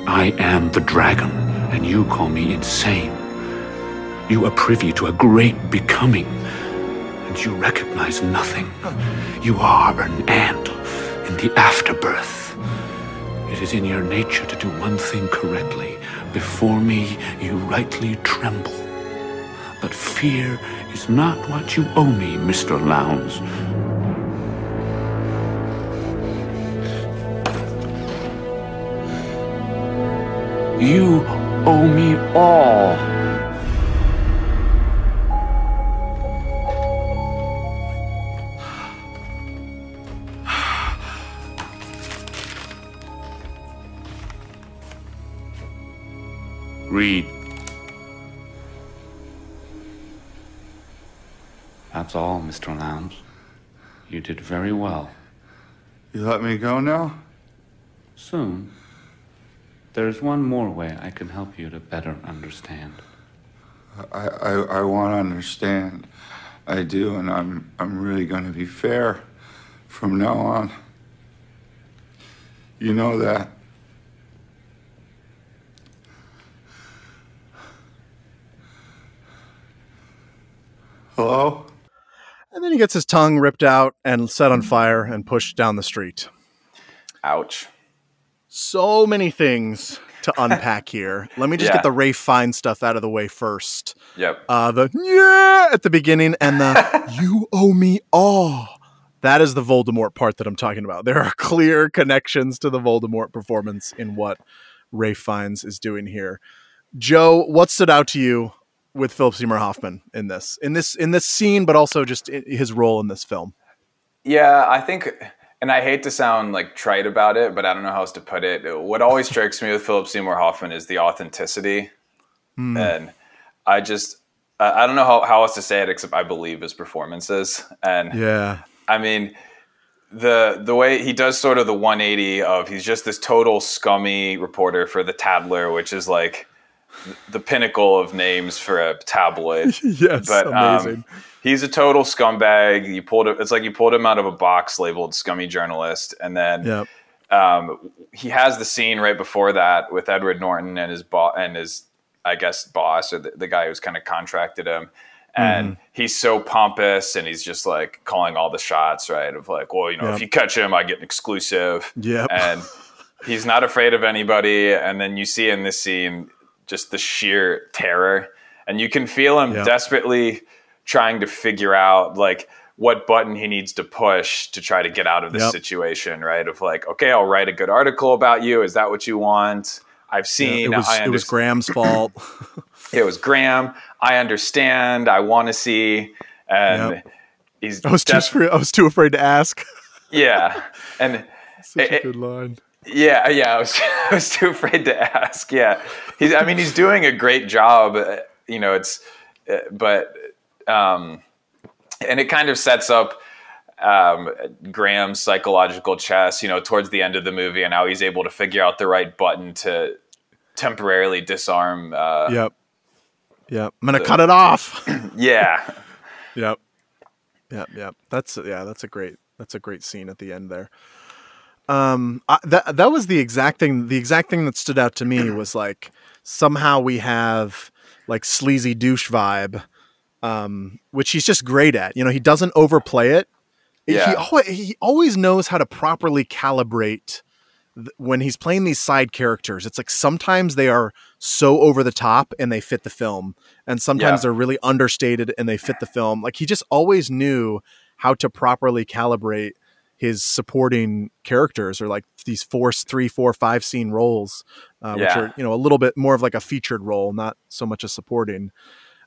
I am the dragon, and you call me insane. You are privy to a great becoming, and you recognize nothing. You are an ant in the afterbirth. It is in your nature to do one thing correctly. Before me, you rightly tremble. But fear is not what you owe me, Mr. Lounds. You owe me all. Read. That's all, Mr. Lounds. You did very well.
You let me go now?
Soon. There's one more way I can help you to better understand.
I, I, I want to understand. I do, and I'm, I'm really going to be fair from now on. You know that. Hello?
And then he gets his tongue ripped out and set on fire and pushed down the street.
Ouch.
So many things to <laughs> unpack here. Let me just
Yeah.
get the Ralph Fiennes stuff out of the way first.
Yep.
Uh, the yeah at the beginning and the <laughs> you owe me all. That is the Voldemort part that I'm talking about. There are clear connections to the Voldemort performance in what Ralph Fiennes is doing here. Joe, what stood out to you with Philip Seymour Hoffman in this in this in this scene, but also just his role in this film?
Yeah, I think, and I hate to sound like trite about it, but I don't know how else to put it. What always <laughs> strikes me with Philip Seymour Hoffman is the authenticity, hmm. and I just I I don't know how, how else to say it except I believe his performances, and
Yeah,
I mean the the way he does sort of the 180 of he's just this total scummy reporter for the Tattler, which is like the pinnacle of names for a tabloid. <laughs>
yes,
but
amazing.
um, he's a total scumbag. You pulled it. It's like you pulled him out of a box labeled "scummy journalist," and then
yep.
um, he has the scene right before that with Edward Norton and his boss and his, I guess, boss or the, the guy who's kind of contracted him. And
Mm-hmm.
he's so pompous, and he's just like calling all the shots, right? Of like, well, you know,
Yep.
if you catch him, I get an exclusive.
Yep.
And he's not afraid of anybody. And then you see in this scene just the sheer terror, and you can feel him
Yep.
desperately trying to figure out like what button he needs to push to try to get out of this
Yep.
situation, right? Of like, okay, I'll write a good article about you. Is that what you want? I've
Yeah,
seen.
it was it was Graham's <clears throat> fault.
It was Graham. I understand. I want to see. And
Yep.
he's
I was too afraid, I was too afraid to ask.
yeah, and <laughs>
Such
It-
a good line.
Yeah, yeah, I was, <laughs> I was too afraid to ask. Yeah, he's. I mean, he's doing a great job. uh, You know, it's, uh, but, um, and it kind of sets up um, Graham's psychological chess. You know, towards the end of the movie, and how he's able to figure out the right button to temporarily disarm. Uh,
Yep. Yep. I'm gonna cut it off. <clears throat> <laughs>
yeah,
Yep. Yep. Yep. That's yeah. That's a great. That's a great scene at the end there. Um, I, that that was the exact thing. The exact thing that stood out to me <clears throat> was like somehow we have like sleazy douche vibe, um, which he's just great at. You know, he doesn't overplay it. He
Yeah.
always, he always knows how to properly calibrate th- when he's playing these side characters. It's like sometimes they are so over the top and they fit the film, and sometimes
Yeah.
they're really understated and they fit the film. Like he just always knew how to properly calibrate his supporting characters or like these four, three, four, five scene roles, uh, which
Yeah.
are you know a little bit more of like a featured role, not so much a supporting.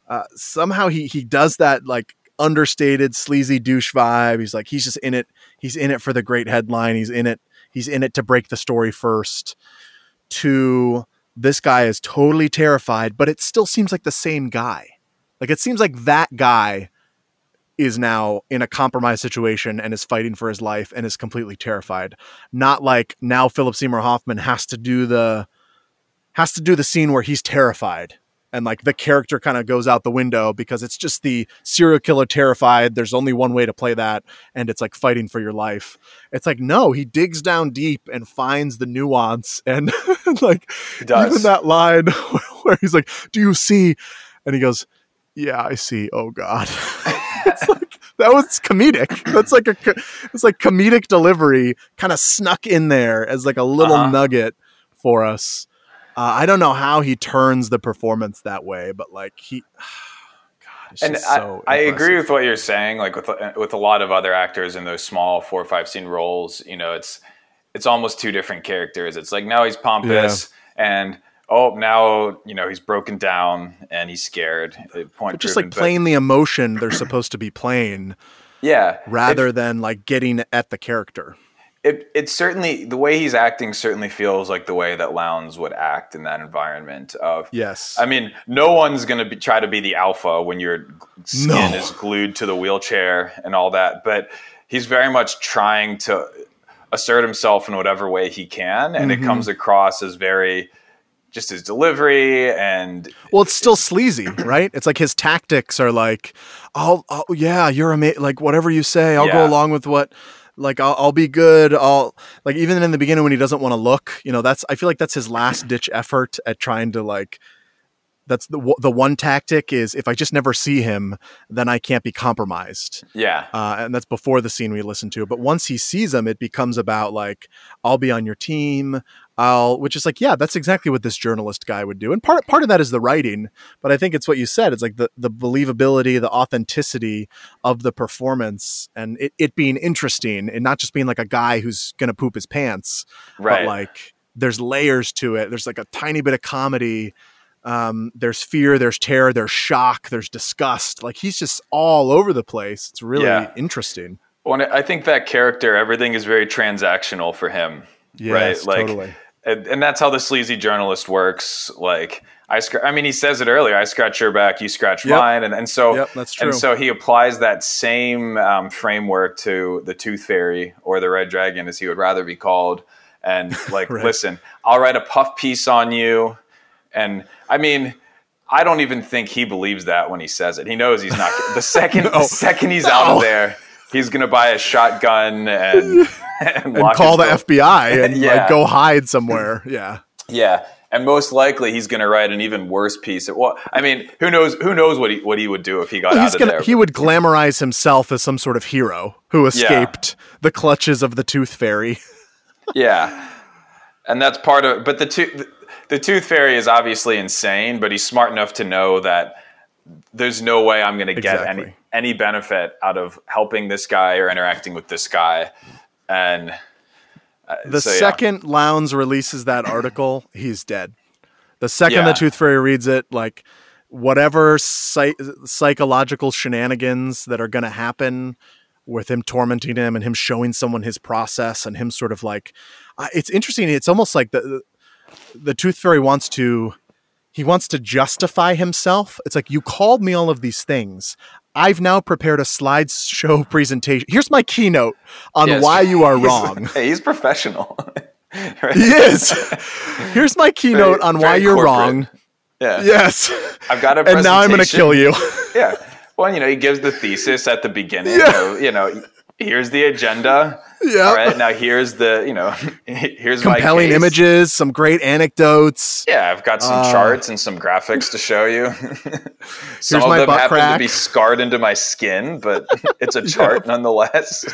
Uh, somehow he he does that like understated sleazy douche vibe. He's like he's just in it. He's in it for the great headline. He's in it. He's in it to break the story first. To this guy is totally terrified, but it still seems like the same guy. Like it seems like that guy is now in a compromised situation and is fighting for his life and is completely terrified. Not like now Philip Seymour Hoffman has to do the has to do the scene where he's terrified and like the character kind of goes out the window because it's just the serial killer terrified there's only one way to play that and it's like fighting for your life. It's like no he digs down deep and finds the nuance and <laughs> like even that line <laughs> where he's like do you see? And he goes yeah i see oh god <laughs> it's like that was comedic that's like a it's like comedic delivery kind of snuck in there as like a little
Uh-huh.
nugget for us uh, I don't know how he turns the performance that way, but like he, <sighs> God,
and I,
so
I agree with what you're saying. Like with with a lot of other actors in those small four or five scene roles, you know, it's it's almost two different characters. It's like now he's pompous, and oh, now you know he's broken down and he's scared. Point
just
driven,
like
but-
playing the emotion they're supposed to be playing, <clears throat>
yeah,
rather than like getting at the character.
it it certainly the way he's acting certainly feels like the way that Lounds would act in that environment of
Yes,
I mean, no one's going to be, try to be the alpha when your skin
No.
is glued to the wheelchair and all that, but he's very much trying to assert himself in whatever way he can, and
Mm-hmm.
it comes across as very just his delivery and
well, it's still sleazy, right? It's like his tactics are like, "Oh, oh yeah, you're amazing. Like whatever you say, I'll go along with what." Like I'll, I'll be good. I'll like even in the beginning when he doesn't want to look, you know. That's I feel like that's his last ditch effort at trying to like that's the the one tactic is if I just never see him, then I can't be compromised.
yeah,
Uh, and that's before the scene we listen to. But once he sees him, it becomes about like I'll be on your team. I'll, which is like, yeah, that's exactly what this journalist guy would do. And part part of that is the writing, but I think it's what you said. It's like the the believability, the authenticity of the performance, and it, it being interesting, and not just being like a guy who's gonna poop his pants,
right.
but like there's layers to it. There's like a tiny bit of comedy. Um, there's fear, there's terror, there's shock, there's disgust. Like he's just all over the place. It's really
Yeah.
interesting.
Well, I think that character, everything is very transactional for him.
Yes,
right? Like,
totally.
And, and that's how the sleazy journalist works. Like, I, scr- I mean, he says it earlier. I scratch your back, you scratch
Yep.
mine, and and so
Yep, that's true.
And so he applies that same um, framework to the Tooth Fairy or the Red Dragon, as he would rather be called. And <laughs> like,
Right.
listen, I'll write a puff piece on you, and I mean. I don't even think he believes that when he says it. He knows he's not. The <laughs> second, the second he's out of there, he's gonna buy a shotgun and <laughs> <laughs> and,
and call the. FBI <laughs> and
Yeah.
like go hide somewhere. <laughs> Yeah.
Yeah, and most likely he's going to write an even worse piece. Well, I mean, who knows? Who knows what he what he would do if he got out of
gonna
there?
he would glamorize himself as some sort of hero who escaped the clutches of the tooth fairy.
yeah, and that's part of. But the tooth the tooth fairy is obviously insane, but he's smart enough to know that there's no way I'm going to get any any benefit out of helping this guy or interacting with this guy, and. uh,
The
so, yeah.
second Lounds releases that article, he's dead. The second
Yeah.
the Tooth Fairy reads it, like whatever psy- psychological shenanigans that are going to happen with him tormenting him and him showing someone his process and him sort of like, uh, it's interesting. It's almost like the the Tooth Fairy wants to he wants to justify himself. It's like you called me all of these things. I've now prepared a slideshow <laughs> presentation. Here's my keynote on
Yes.
why you are
He's-
wrong. <laughs>
Hey, he's professional. Right? <laughs>
He is. Here's my keynote
Very-
on why you're
corporate.
wrong.
Yeah.
Yes.
I've got a
and now I'm going to kill you.
Yeah. Well, you know, he gives the thesis at the beginning.
Yeah.
So, you know, here's the agenda.
Yeah.
All right. Now here's the, you know, <laughs> here's
Compelling images, some great anecdotes.
Yeah, I've got some
Uh,
charts and some graphics to show you. <laughs> <laughs> some
Here's
of
my
them
butt
happen
crack.
to be scarred into my skin, but it's a chart nonetheless.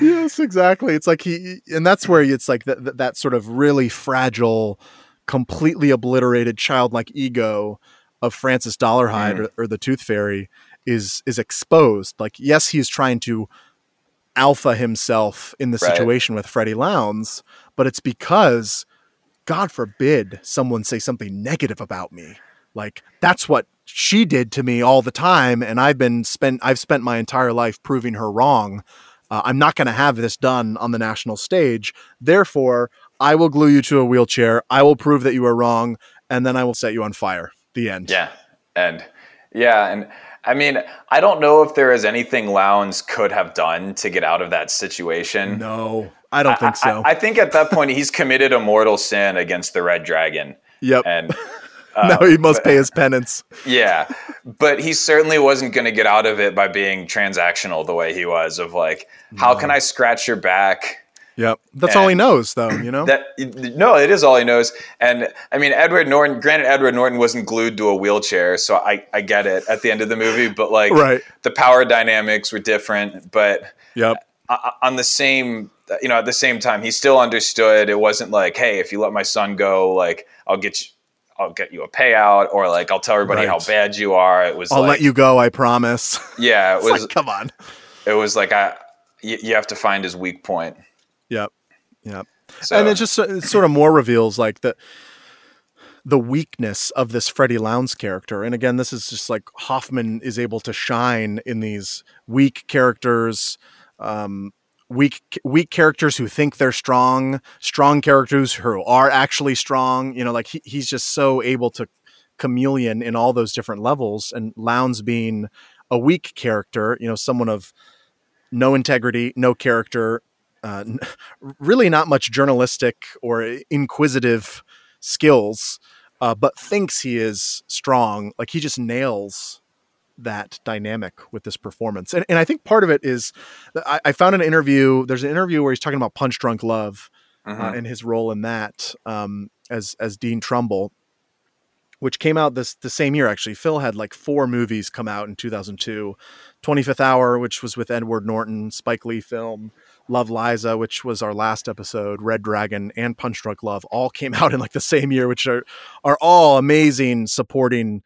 Yes, exactly. It's like he, and that's where it's like that, that, that sort of really fragile, completely obliterated childlike ego of Francis Dolarhyde
Mm.
or, or the Tooth Fairy is is exposed. Like, yes, he's trying to alpha himself in the
Right.
situation with Freddy Lounds, but it's because, God forbid, someone say something negative about me. Like that's what she did to me all the time, and I've been spent. I've spent my entire life proving her wrong. Uh, I'm not going to have this done on the national stage. Therefore, I will glue you to a wheelchair. I will prove that you are wrong, and then I will set you on fire. The end.
Yeah. And yeah, and I mean, I don't know if there is anything Lounds could have done to get out of that situation.
No, I don't think so.
I, I think at that point he's committed a mortal sin against the Red Dragon.
yep.
And <laughs>
now he must pay his penance.
Yeah, but he certainly wasn't going to get out of it by being transactional the way he was. Of like, how can I scratch your back?
Yep, that's all he knows, though. You know.
That no, it is all he knows. And I mean, Edward Norton. Granted, Edward Norton wasn't glued to a wheelchair, so I I get it at the end of the movie. But like,
Right.
the power dynamics were different. But
yep.
on the same you know at the same time he still understood it wasn't like hey if you let my son go like i'll get you i'll get you a payout or like i'll tell everybody how bad you are it was
I'll
like
let you go. I promise.
yeah it <laughs> was
like, come on.
it was like i you, you have to find his weak point
Yep. Yep.
so
and it just it sort of more reveals like the the weakness of this Freddy Lounds character. And again, this is just like Hoffman is able to shine in these weak characters, um, weak weak characters who think they're strong, strong characters who are actually strong. You know, like he, he's just so able to chameleon in all those different levels. And Lounds being a weak character, you know, someone of no integrity, no character, uh, n- really not much journalistic or inquisitive skills, uh, but thinks he is strong. Like he just nails that dynamic with this performance. And, and I think part of it is I, I found an interview. There's an interview where he's talking about Punch Drunk Love uh,
mhm.
and his role in that um, as as Dean Trumbull, which came out this the same year. Actually, Phil had like four movies come out in 2002. 25th Hour, which was with Edward Norton, Spike Lee film, Love Liza, which was our last episode, Red Dragon, and Punch Drunk Love all came <laughs> out in like the same year, which are are all amazing supporting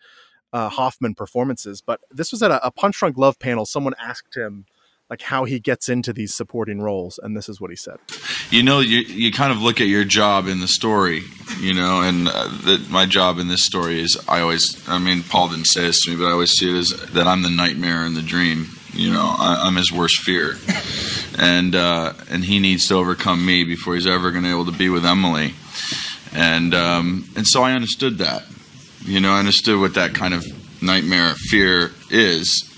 uh, Hoffman performances. But this was at a, a Punch Drunk Love panel. Someone asked him like how he gets into these supporting roles, and this is what he said.
you know you you kind of look at your job in the story you know and uh, that my job in this story is i always i mean paul didn't say this to me but i always see it as that i'm the nightmare in the dream you know I, i'm his worst fear. And uh, and he needs to overcome me before he's ever going to be able to be with emily. And um, and so i understood that. You know i understood what that kind of nightmare fear is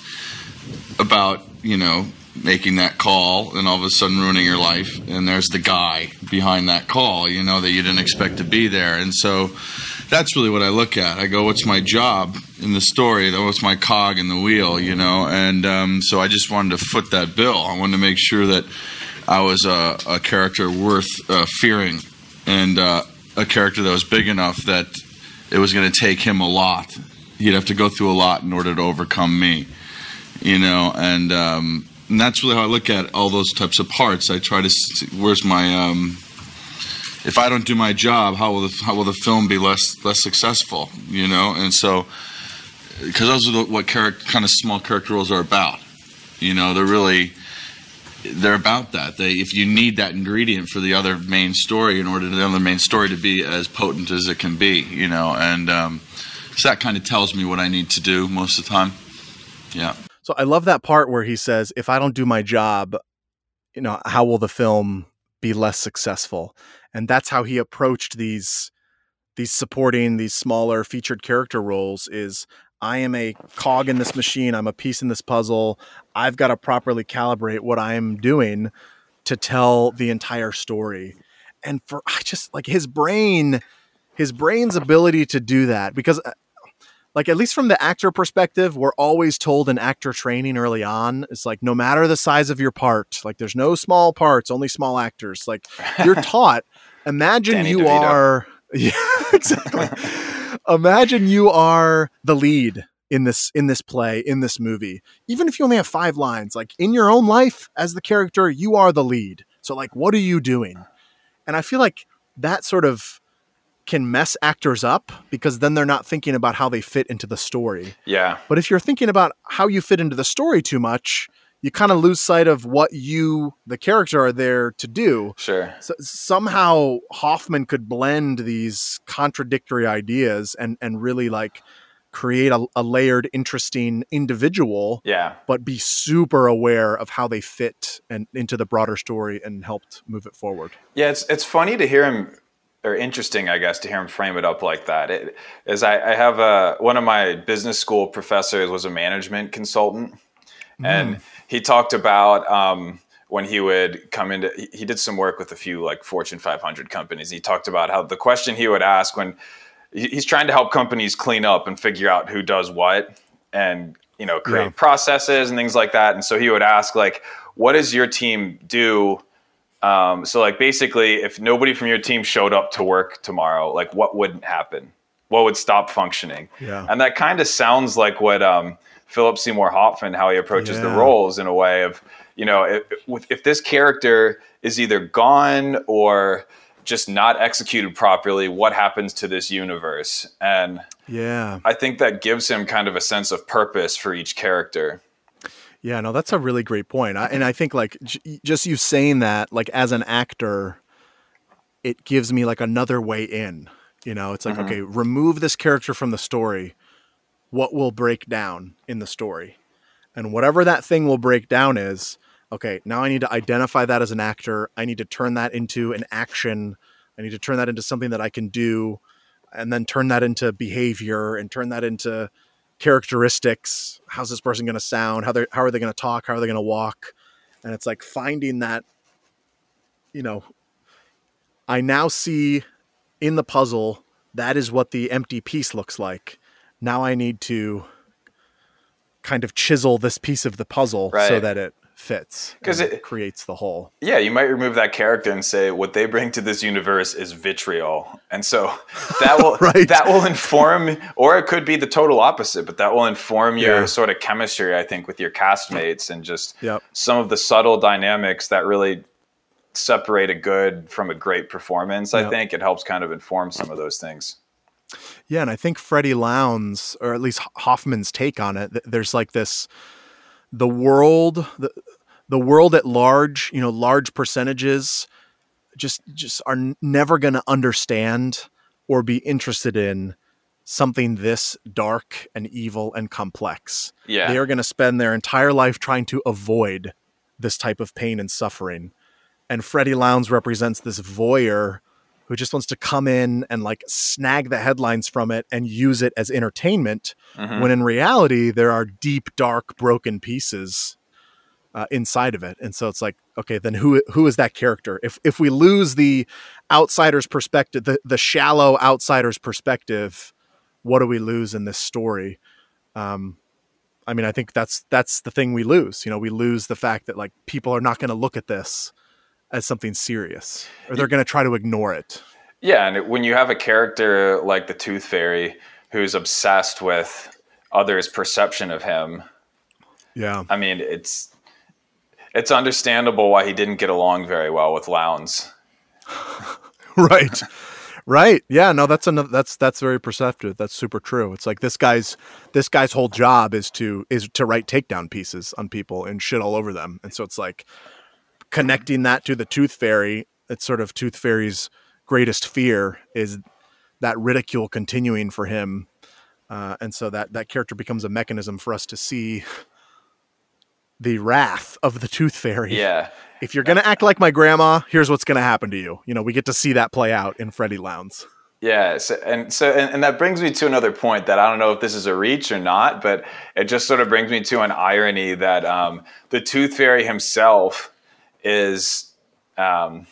about you know making that call and all of a sudden ruining your life. And there's the guy behind that call you know that you didn't expect to be there. And so that's really what i look at. I go what's my job in the story That was my cog in the wheel you know and um, so i just wanted to foot that bill i wanted to make sure that i was a, a character worth uh, fearing and uh, a character that was big enough that it was going to take him a lot he'd have to go through a lot in order to overcome me you know, and um, and that's really how I look at all those types of parts. I try to see where's my um, if I don't do my job, how will the how will the film be less less successful? You know, and so because those are the, what kind of small character roles are about. You know, they're really they're about that. They if you need that ingredient for the other main story in order for the other main story to be as potent as it can be. You know, and um, so that kind of tells me what I need to do most of the time. Yeah.
So I love that part where he says, "If I don't do my job, you know, how will the film be less successful?" And that's how he approached these these supporting these smaller featured character roles is I am a cog in this machine, I'm a piece in this puzzle. I've got to properly calibrate what I'm doing to tell the entire story. And for I just like his brain his brain's ability to do that because uh, like at least from the actor perspective we're always told in actor training early on it's like no matter the size of your part like there's no small parts only small actors like you're <laughs> taught imagine you
DeVito.
are <laughs> yeah exactly imagine you are the lead in this in this play in this movie. Even if you only have five lines like in your own life as the character you are the lead. So like what are you doing? And i feel like that sort of can mess actors up because then they're not thinking about how they fit into the story.
Yeah.
But if you're thinking about how you fit into the story too much you kind of lose sight of what you the character are there to do
sure
so somehow Hoffman could blend these contradictory ideas and and really like create a, a layered, interesting individual,
yeah
but be super aware of how they fit and into the broader story and helped move it forward.
Yeah, it's it's funny to hear him, or interesting, I guess, to hear him frame it up like that. It, is I, I have a one of my business school professors was a management consultant, and he talked about um, when he would come into. He, he did some work with a few like Fortune 500 companies. He talked about how the question he would ask when he's trying to help companies clean up and figure out who does what and you know create
Yeah.
processes and things like that and so he would ask like what does your team do um, so like basically if nobody from your team showed up to work tomorrow like what wouldn't happen what would stop functioning
Yeah.
and that kind of sounds like what um, philip seymour hoffman how he approaches the roles in a way of you know if, if- this character is either gone or just not executed properly what happens to this universe and
Yeah.
i think that gives him kind of a sense of purpose for each character
Yeah, no, that's a really great point. I, and I think like j- just you saying that, like as an actor, it gives me like another way in. You know, it's like mm-hmm. okay, remove this character from the story. What will break down in the story, and whatever that thing will break down is okay. Now I need to identify that as an actor. I need to turn that into an action. I need to turn that into something that I can do, and then turn that into behavior and turn that into characteristics how's this person going to sound how how are they going to talk how are they going to walk and it's like finding that you know i now see in the puzzle that is what the empty piece looks like now i need to kind of chisel this piece of the puzzle so that it fits because
it-
creates the whole.
Yeah you might remove that character and say what they bring to this universe is vitriol. And so <laughs> that will
Right.
that will inform or it could be the total opposite but that will inform your sort of chemistry i think with your castmates and just
Yep.
some of the subtle dynamics that really separate a good from a great performance i think. It helps kind of inform some of those things
Yeah, and I think Freddy Lounds, or at least Hoffman's take on it, there's like this the world the, the world at large, you know, large percentages just just are never going to understand or be interested in something this dark and evil and complex.
yeah
They are going to spend their entire life trying to avoid this type of pain and suffering. And Freddy Lounds represents this voyeur who just wants to come in and like snag the headlines from it and use it as entertainment
Mhm.
when in reality there are deep dark broken pieces uh, inside of it. And so it's like okay then who who is that character? If if we lose the outsider's perspective the, the shallow outsider's perspective what do we lose in this story? Um i mean i think that's that's the thing we lose. You know we lose the fact that like people are not going to look at this as something serious or they're going to try to ignore it.
Yeah, and when you have a character like the Tooth Fairy who's obsessed with others' perception of him,
yeah.
I mean, it's it's understandable why he didn't get along very well with Lounds. <laughs>
right. Right. Yeah no that's another that's that's very perceptive. That's super true. It's like this guy's this guy's whole job is to is to write takedown pieces on people and shit all over them. And so it's like connecting that to the tooth fairy it's sort of tooth fairy's greatest fear is that ridicule continuing for him uh, and so that that character becomes a mechanism for us to see the wrath of the tooth fairy
Yeah,
if you're gonna act like my grandma, here's what's gonna happen to you. You know, we get to see that play out in Freddy Lounds.
yeah, so, and so and, and that brings me to another point that I don't know if this is a reach or not, but it just sort of brings me to an irony that um, the Tooth Fairy himself is. Um,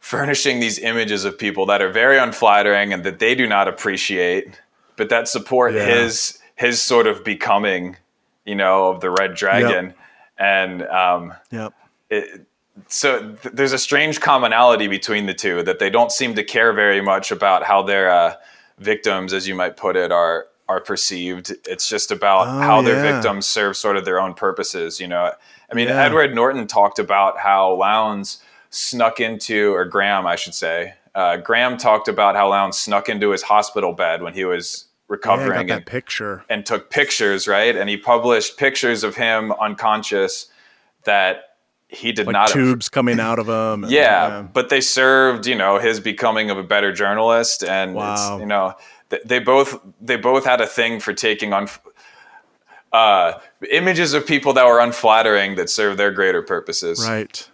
furnishing these images of people that are very unflattering and that they do not appreciate, but that support
Yeah.
his his sort of becoming, you know, of the Red Dragon, and um,
Yep.
it, so th- there's a strange commonality between the two that they don't seem to care very much about how their uh, victims, as you might put it, are are perceived. It's just about
Oh,
how their victims serve sort of their own purposes. You know, I mean,
Yeah.
Edward Norton talked about how Lounds snuck into, or Graham, I should say. Uh, Graham talked about how Lounds snuck into his hospital bed when he was
Yeah,
recovering
that
and
picture.
and took pictures, right? And he published pictures of him unconscious that he did
Like
not.
tubes coming out of him. and-
yeah, but they served, you know, his becoming of a better journalist, and
Wow.
it's, you know, th- they both they both had a thing for taking on uh, images of people that were unflattering that serve their greater purposes.
Right.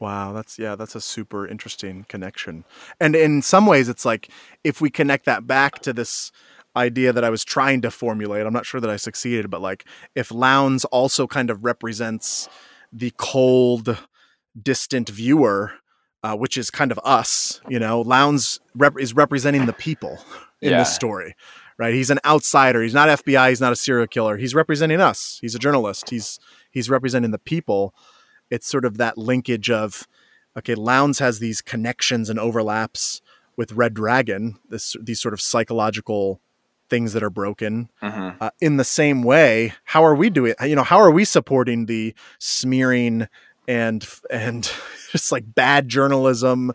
Wow, that's yeah, that's a super interesting connection. And in some ways it's like if we connect that back to this idea that I was trying to formulate, I'm not sure that I succeeded, but like if Lounds also kind of represents the cold distant viewer uh, which is kind of us. You know, Lounds rep- is representing the people in
Yeah.
this story, right? He's an outsider. He's not FBI. He's not a serial killer. He's representing us. He's a journalist. He's he's representing the people. It's sort of that linkage of okay, Lounds has these connections and overlaps with Red Dragon. This these sort of psychological things that are broken.
Mhm.
Uh, in the same way, how are we doing? You know, how are we supporting the smearing and and <laughs> just like bad journalism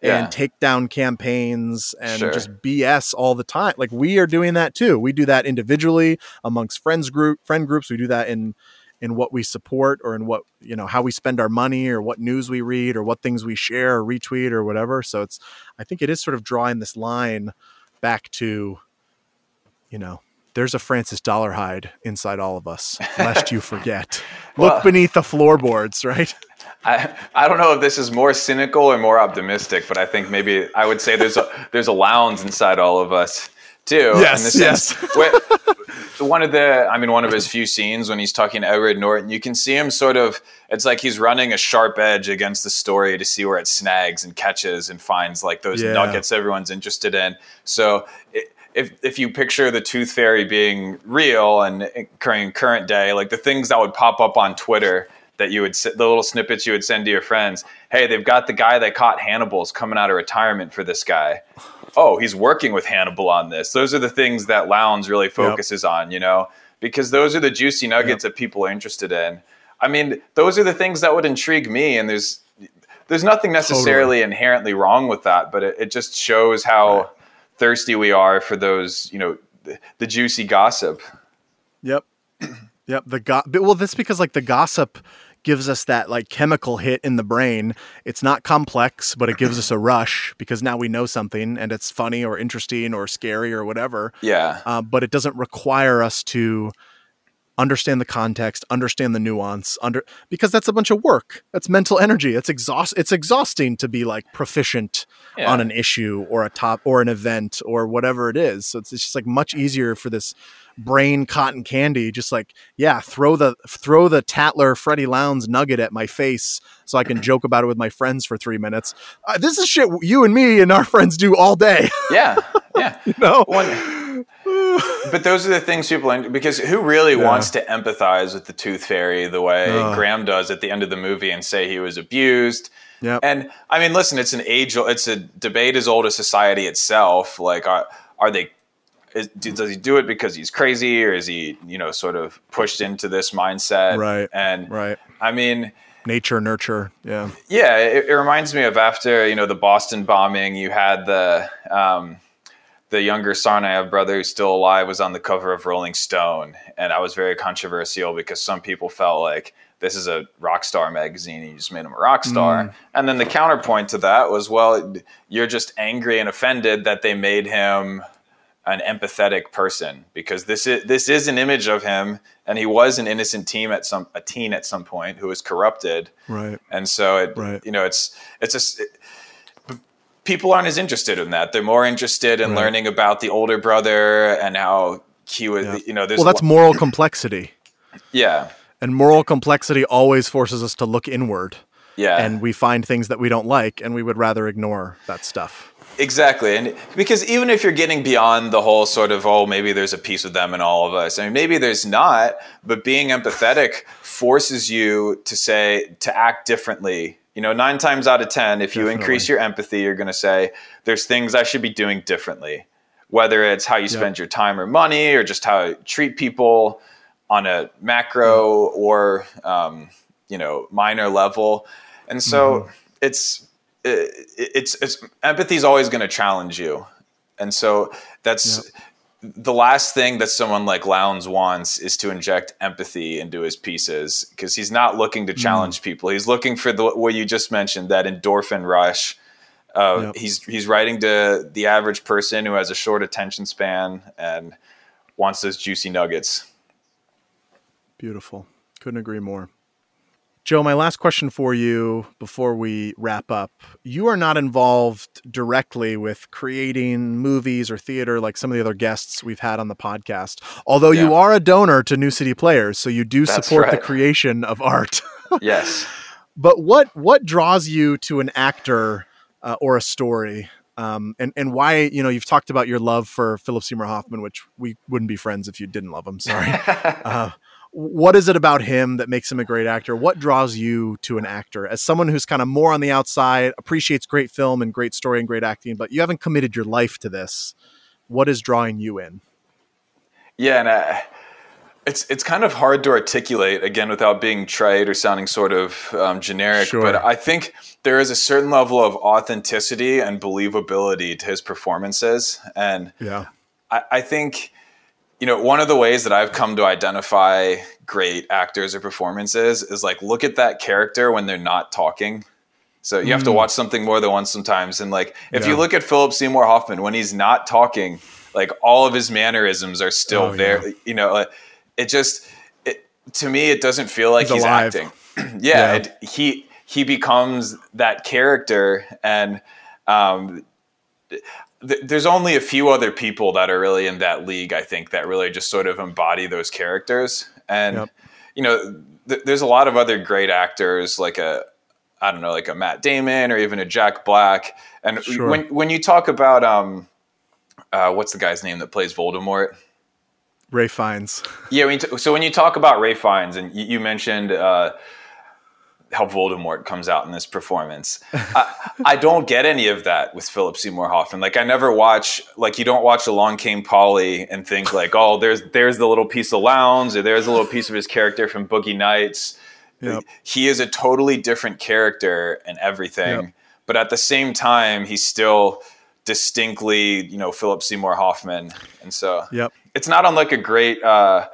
Yeah.
and takedown campaigns and
Sure.
just BS all the time? Like we are doing that too. We do that individually amongst friends group friend groups. We do that in in what we support or in what you know how we spend our money or what news we read or what things we share or retweet or whatever. So it's I think it is sort of drawing this line back to you know there's a Francis Dolarhyde inside all of us, lest you <laughs> forget. Look
Well-
beneath the floorboards, right?
I, I don't know if this is more cynical or more optimistic, but I think maybe I would say there's a <laughs> there's a Lounds inside all of us too.
Yes,
sense <laughs> where- one of the I mean one of his few scenes when he's talking to Edward Norton, you can see him sort of it's like he's running a sharp edge against the story to see where it snags and catches and finds like those
Yeah.
nuggets everyone's interested in. So i if if you picture the tooth fairy being real and occurring current day, like the things that would pop up on Twitter that you would the little snippets you would send to your friends. Hey, they've got the guy that caught Hannibal's coming out of retirement for this guy. Oh, he's working with Hannibal on this. Those are the things that Lounds really focuses on, you know, because those are the juicy nuggets that people are interested in. I mean, those are the things that would intrigue me, and there's there's nothing necessarily inherently wrong with that, but it, it just shows how thirsty we are for those, you know, the, the juicy gossip.
Yep. <clears throat> Yep. The go- well, that's because like the gossip gives us that like chemical hit in the brain. It's not complex, but it gives us a <clears throat> rush because now we know something and it's funny or interesting or scary or whatever.
Yeah.
Uh, but it doesn't require us to understand the context, understand the nuance, under because that's a bunch of work. That's mental energy. It's exhaust. It's exhausting to be like proficient
Yeah.
on an issue or a top or an event or whatever it is. So it's, it's just like much easier for this brain cotton candy. Just like yeah, throw the throw the Tatler Freddy Lounds nugget at my face so I can joke about it with my friends for three minutes. Uh, this is shit you and me and our friends do all day. <laughs>
Yeah. Yeah. <laughs>
no.
One- <sighs> but those are the things people because who really wants to empathize with the tooth fairy the way
Ugh.
Graham does at the end of the movie and say he was abused.
Yeah.
And I mean, listen, it's an age, it's a debate as old as society itself. Like, are, are they? Is, does he do it because he's crazy, or is he, you know, sort of pushed into this mindset?
Right.
And
right.
I mean,
Nature, nurture. Yeah.
yeah, it, it reminds me of after you know the Boston bombing. You had the um, the younger Tsarnaev brother who's still alive was on the cover of Rolling Stone, and I was very controversial because some people felt like this is a rock star magazine and you just made him a rock star. And then the counterpoint to that was, well, you're just angry and offended that they made him an empathetic person because this is this is an image of him and he was an innocent teen at some a teen at some point who was corrupted
Right.
and so it
Right.
you know it's it's a it, people aren't as interested in that they're more interested in
Right.
learning about the older brother and how he was
Yeah.
you know there's
Well, that's moral complexity.
yeah
And moral complexity always forces us to look inward.
yeah
And we find things that we don't like, and we would rather ignore that stuff.
Exactly. And because even if you're getting beyond the whole sort of, oh, maybe there's a piece of them in all of us, I mean, maybe there's not, but being empathetic forces you to say, to act differently. You know, nine times out of 10, if you increase your empathy, you're going to say, there's things I should be doing differently. Whether it's how you spend your time or money or just how you treat people on a macro or, um, you know, minor level. And so it's, it, it's it's empathy is always going to challenge you, and so that's the last thing that someone like Lounds wants is to inject empathy into his pieces because he's not looking to challenge people. He's looking for the what you just mentioned that endorphin rush. Uh,
Yep.
He's he's writing to the average person who has a short attention span and wants those juicy nuggets.
Beautiful. Couldn't agree more. Joe, my last question for you before we wrap up. You are not involved directly with creating movies or theater like some of the other guests we've had on the podcast, although you are a donor to New City Players, so you do
That's
support the creation of art. <laughs>
Yes.
but what what draws you to an actor uh, or a story? Um, and and why you know you've talked about your love for Philip Seymour Hoffman, which we wouldn't be friends if you didn't love him. Sorry. <laughs> uh, what is it about him that makes him a great actor? What draws you to an actor as someone who's kind of more on the outside, appreciates great film and great story and great acting, but you haven't committed your life to this? What is drawing you in?
Yeah, and uh, it's it's kind of hard to articulate again without being trite or sounding sort of um, generic.
Sure.
But I think there is a certain level of authenticity and believability to his performances, and
Yeah.
I, I think you know one of the ways that I've come to identify great actors or performances is like look at that character when they're not talking. So you have to watch something more than once sometimes, and like if you look at Philip Seymour Hoffman when he's not talking, like all of his mannerisms are still
Oh,
there.
yeah.
You know, it just it, to me it doesn't feel like
He's
he's, acting. <clears throat> yeah,
Yeah.
It, he he becomes that character, and um, th- there's only a few other people that are really in that league. I think that really just sort of embody those characters, and
Yep.
you know, th- there's a lot of other great actors like a I don't know, like a Matt Damon or even a Jack Black. And
Sure.
when when you talk about um, uh, what's the guy's name that plays Voldemort?
Ralph Fiennes.
Yeah, when t- so when you talk about Ralph Fiennes, and you, you mentioned uh, how Voldemort comes out in this performance, I, I don't get any of that with Philip Seymour Hoffman. Like I never watch, like you don't watch Along Came Polly and think like, oh, there's there's the little piece of Lounds, or there's a little piece of his character from Boogie Nights.
Yep.
He is a totally different character and everything,
Yep.
but at the same time, he's still distinctly, you know, Philip Seymour Hoffman, and so
Yep.
it's not unlike a great uh,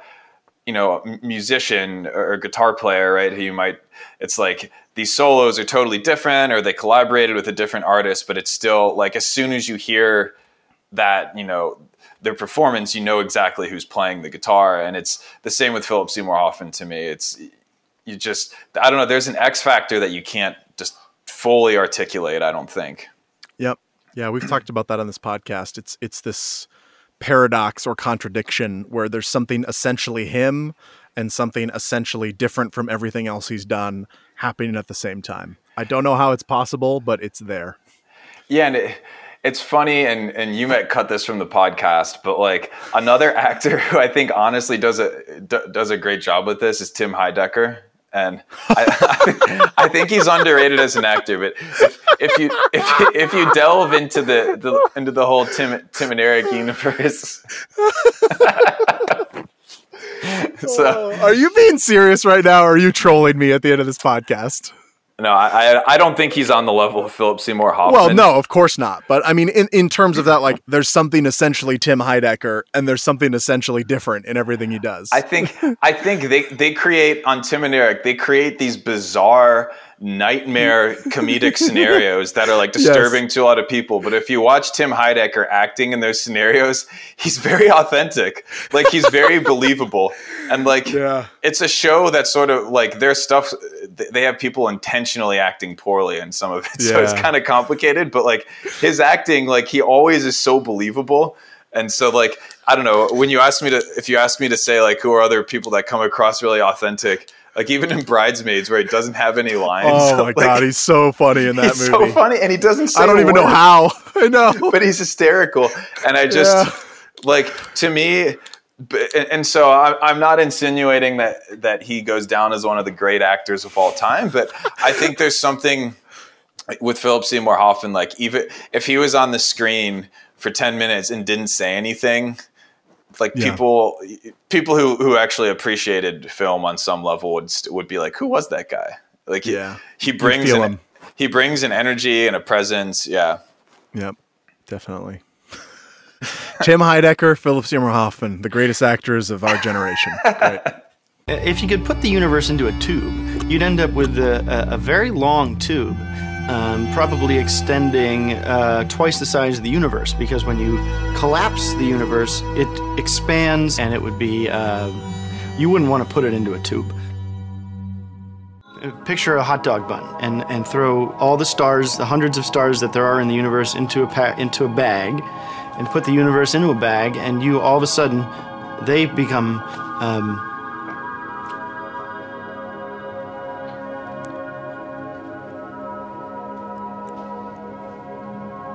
you know musician or guitar player right who you might it's like these solos are totally different or they collaborated with a different artist but it's still like as soon as you hear that you know their performance you know exactly who's playing the guitar and it's the same with philip seymour hoffman to me it's you just i don't know there's an x factor that you can't just fully articulate i don't think
Yep. Yeah, we've talked about that on this podcast. It's it's this paradox or contradiction where there's something essentially him and something essentially different from everything else he's done happening at the same time. I don't know how it's possible, but it's there.
Yeah, and it, it's funny, and and you might cut this from the podcast, but like another <laughs> actor who I think honestly does a d- does a great job with this is Tim Heidecker, and I, <laughs> I, think, he's underrated as an actor. But if, if you if you, if you delve into the, the into the whole Tim Tim and Eric universe, <laughs> <laughs> so
Are you being serious right now or are you trolling me at the end of this podcast?
no, I I- I don't think he's on the level of Philip Seymour Hoffman.
Well, no, of course not. But I mean, in, in terms of that, like, there's something essentially Tim Heidecker, and there's something essentially different in everything he does.
I think I think they they create on Tim and Eric they create these bizarre nightmare comedic scenarios that are like <laughs> disturbing to a lot of people. But if you watch Tim Heidecker acting in those scenarios, he's very authentic. Like he's very <laughs> believable. And like
Yeah.
it's a show that sort of like their stuff they have people intentionally acting poorly in some of it. <laughs> So it's kind of complicated, but like his acting, like he always is so believable. And so like I don't know, when you ask me to if you ask me to say like who are other people that come across really authentic, like even in Bridesmaids where he doesn't have any lines.
oh my
like,
god, he's so funny in that
he's
movie.
so funny and he doesn't say
I don't even know how. <laughs> I know.
but he's hysterical and i just
Yeah.
like to me and, so I'm not insinuating that that he goes down as one of the great actors of all time but i think there's something with philip seymour hoffman like even if he was on the screen for 10 minutes and didn't say anything like
Yeah.
people people who who actually appreciated film on some level would st- would be like who was that guy like
Yeah.
he brings an,
him.
he brings an energy and a presence yeah
Yep, definitely. <laughs> Tim Heidecker, Philip Seymour Hoffman, the greatest actors of our generation. <laughs> Great.
If you could put the universe into a tube, you'd end up with a, a, a very long tube, um, probably extending uh, twice the size of the universe. Because when you collapse the universe, it expands, and it would be uh, you wouldn't want to put it into a tube. Picture a hot dog bun and, and throw all the stars, the hundreds of stars that there are in the universe, into a into a bag, and put the universe into a bag, and you all of a sudden they become um,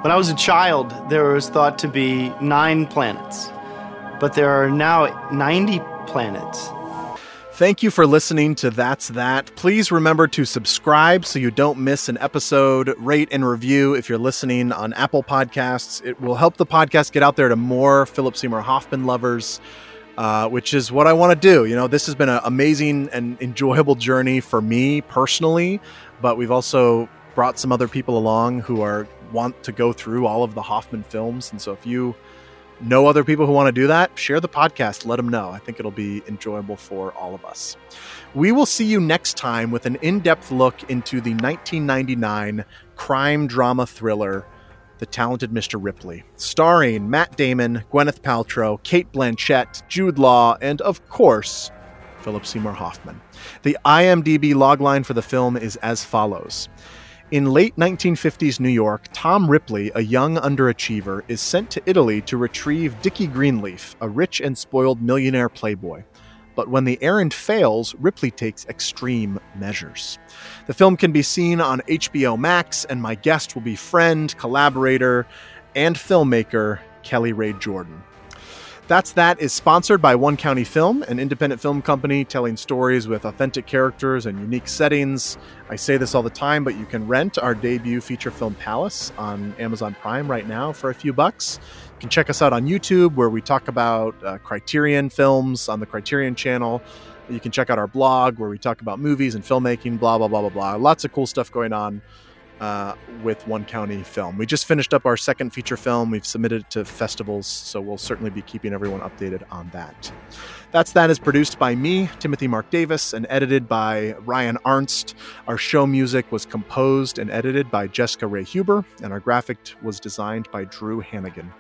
When I was a child, there was thought to be nine planets, but there are now 90 planets.
Thank you for listening to That's That. Please remember to subscribe so you don't miss an episode. Rate and review if you're listening on Apple Podcasts. It will help the podcast get out there to more Philip Seymour Hoffman lovers, uh, which is what I want to do. You know, this has been an amazing and enjoyable journey for me personally, but we've also brought some other people along who are want to go through all of the Hoffman films. And so if you know other people who want to do that, share the podcast. Let them know. I think it'll be enjoyable for all of us. We will see you next time with an in depth look into the 1999 crime drama thriller, The Talented Mr. Ripley, starring Matt Damon, Gwyneth Paltrow, Cate Blanchett, Jude Law, and of course, Philip Seymour Hoffman. The IMDb logline for the film is as follows. In late 1950s New York, Tom Ripley, a young underachiever, is sent to Italy to retrieve Dickie Greenleaf, a rich and spoiled millionaire playboy. But when the errand fails, Ripley takes extreme measures. The film can be seen on HBO Max, and my guest will be friend, collaborator, and filmmaker Kelly Ray Jordan. That's That is sponsored by One County Film, an independent film company telling stories with authentic characters and unique settings. I say this all the time, but you can rent our debut feature film Palace on Amazon Prime right now for a few bucks. You can check us out on YouTube where we talk about uh, Criterion films on the Criterion channel. You can check out our blog where we talk about movies and filmmaking, blah, blah, blah, blah, blah. Lots of cool stuff going on uh, with One County Film. We just finished up our second feature film. We've submitted it to festivals, so we'll certainly be keeping everyone updated on that. That's That is produced by me, Timothy Mark Davis, and edited by Ryan Arnst. Our show music was composed and edited by Jessica Ray Huber, and our graphic was designed by Drew Hannigan.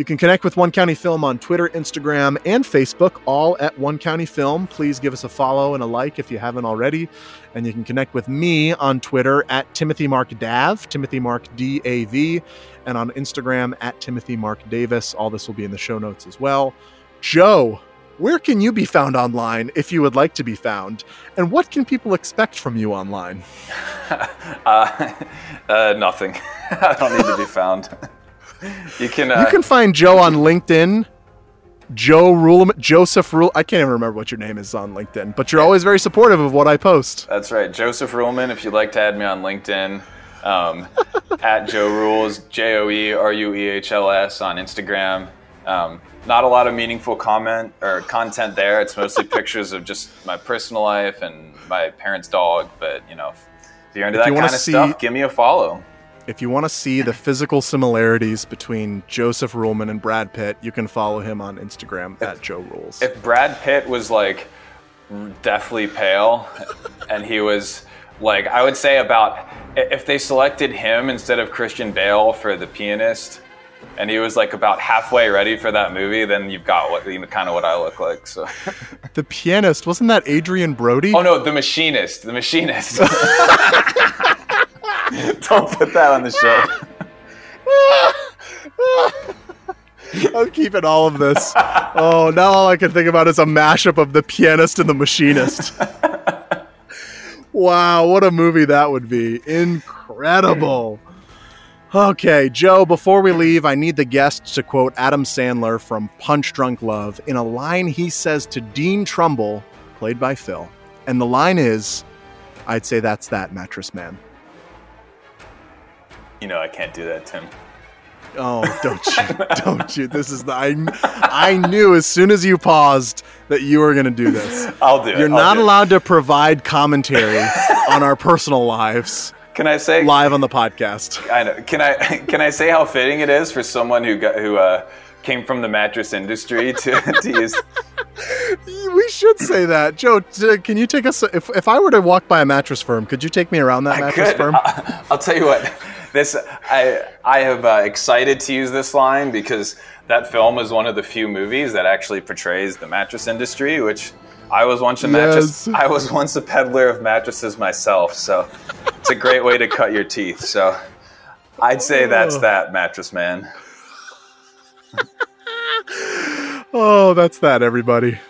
You can connect with One County Film on Twitter, Instagram, and Facebook, all at One County Film. Please give us a follow and a like if you haven't already. And you can connect with me on Twitter at Timothy Mark Dav, Timothy Mark D A V, and on Instagram at Timothy Mark Davis. All this will be in the show notes as well. Joe, where can you be found online if you would like to be found? And what can people expect from you online? <laughs>
uh, <laughs> uh, nothing. <laughs> I don't need to be found. You can. Uh,
you can find Joe on LinkedIn. Joe Ruleman, Joseph Rule. I can't even remember what your name is on LinkedIn, but you're always very supportive of what I post.
That's right, Joseph Ruleman. If you'd like to add me on LinkedIn, um, <laughs> at Joe Rules, J O E R U E H L S on Instagram. Um, not a lot of meaningful comment or content there. It's mostly <laughs> pictures of just my personal life and my parents' dog. But you know, if, if you're into
If
that kind of
see-
stuff, give me a follow.
If you want to see the physical similarities between Joseph Ruleman and Brad Pitt, you can follow him on Instagram at Joe Rules.
If Brad Pitt was like deathly pale, and he was like, I would say about if they selected him instead of Christian Bale for the pianist, and he was like about halfway ready for that movie, then you've got what you know, kind of what I look like. So, <laughs>
The pianist wasn't that Adrien Brody?
oh no, the machinist, the machinist. <laughs> <laughs> Don't put that on the show. <laughs>
I'm keeping all of this. Oh, now all I can think about is a mashup of the pianist and the machinist. wow, what a movie that would be! Incredible. Okay, Joe, before we leave, I need the guests to quote Adam Sandler from Punch Drunk Love in a line he says to Dean Trumbell, played by Phil. And the line is I'd say that's that, Mattress Man.
You know I can't do that, Tim.
Oh, <laughs> don't you? don't you? This is the. I, I knew as soon as you paused that you were going to do this.
I'll do it.
You're not
do it.
allowed to provide commentary <laughs> on our personal lives
Can I say
live on the podcast.
I know. Can I can I say how fitting it is for someone who got who uh, came from the mattress industry to, to <laughs> use?
We should say that, Joe. Can you take us? If, if I were to walk by a mattress firm, could you take me around that
I
mattress
could.
firm?
I'll, I'll tell you what. This I I have uh, excited to use this line because that film is one of the few movies that actually portrays the mattress industry, which I was once a mattress.
Yes.
I was once a peddler of mattresses myself, so it's a great way to cut your teeth. So I'd say that's that mattress man. <laughs>
Oh, that's that, everybody.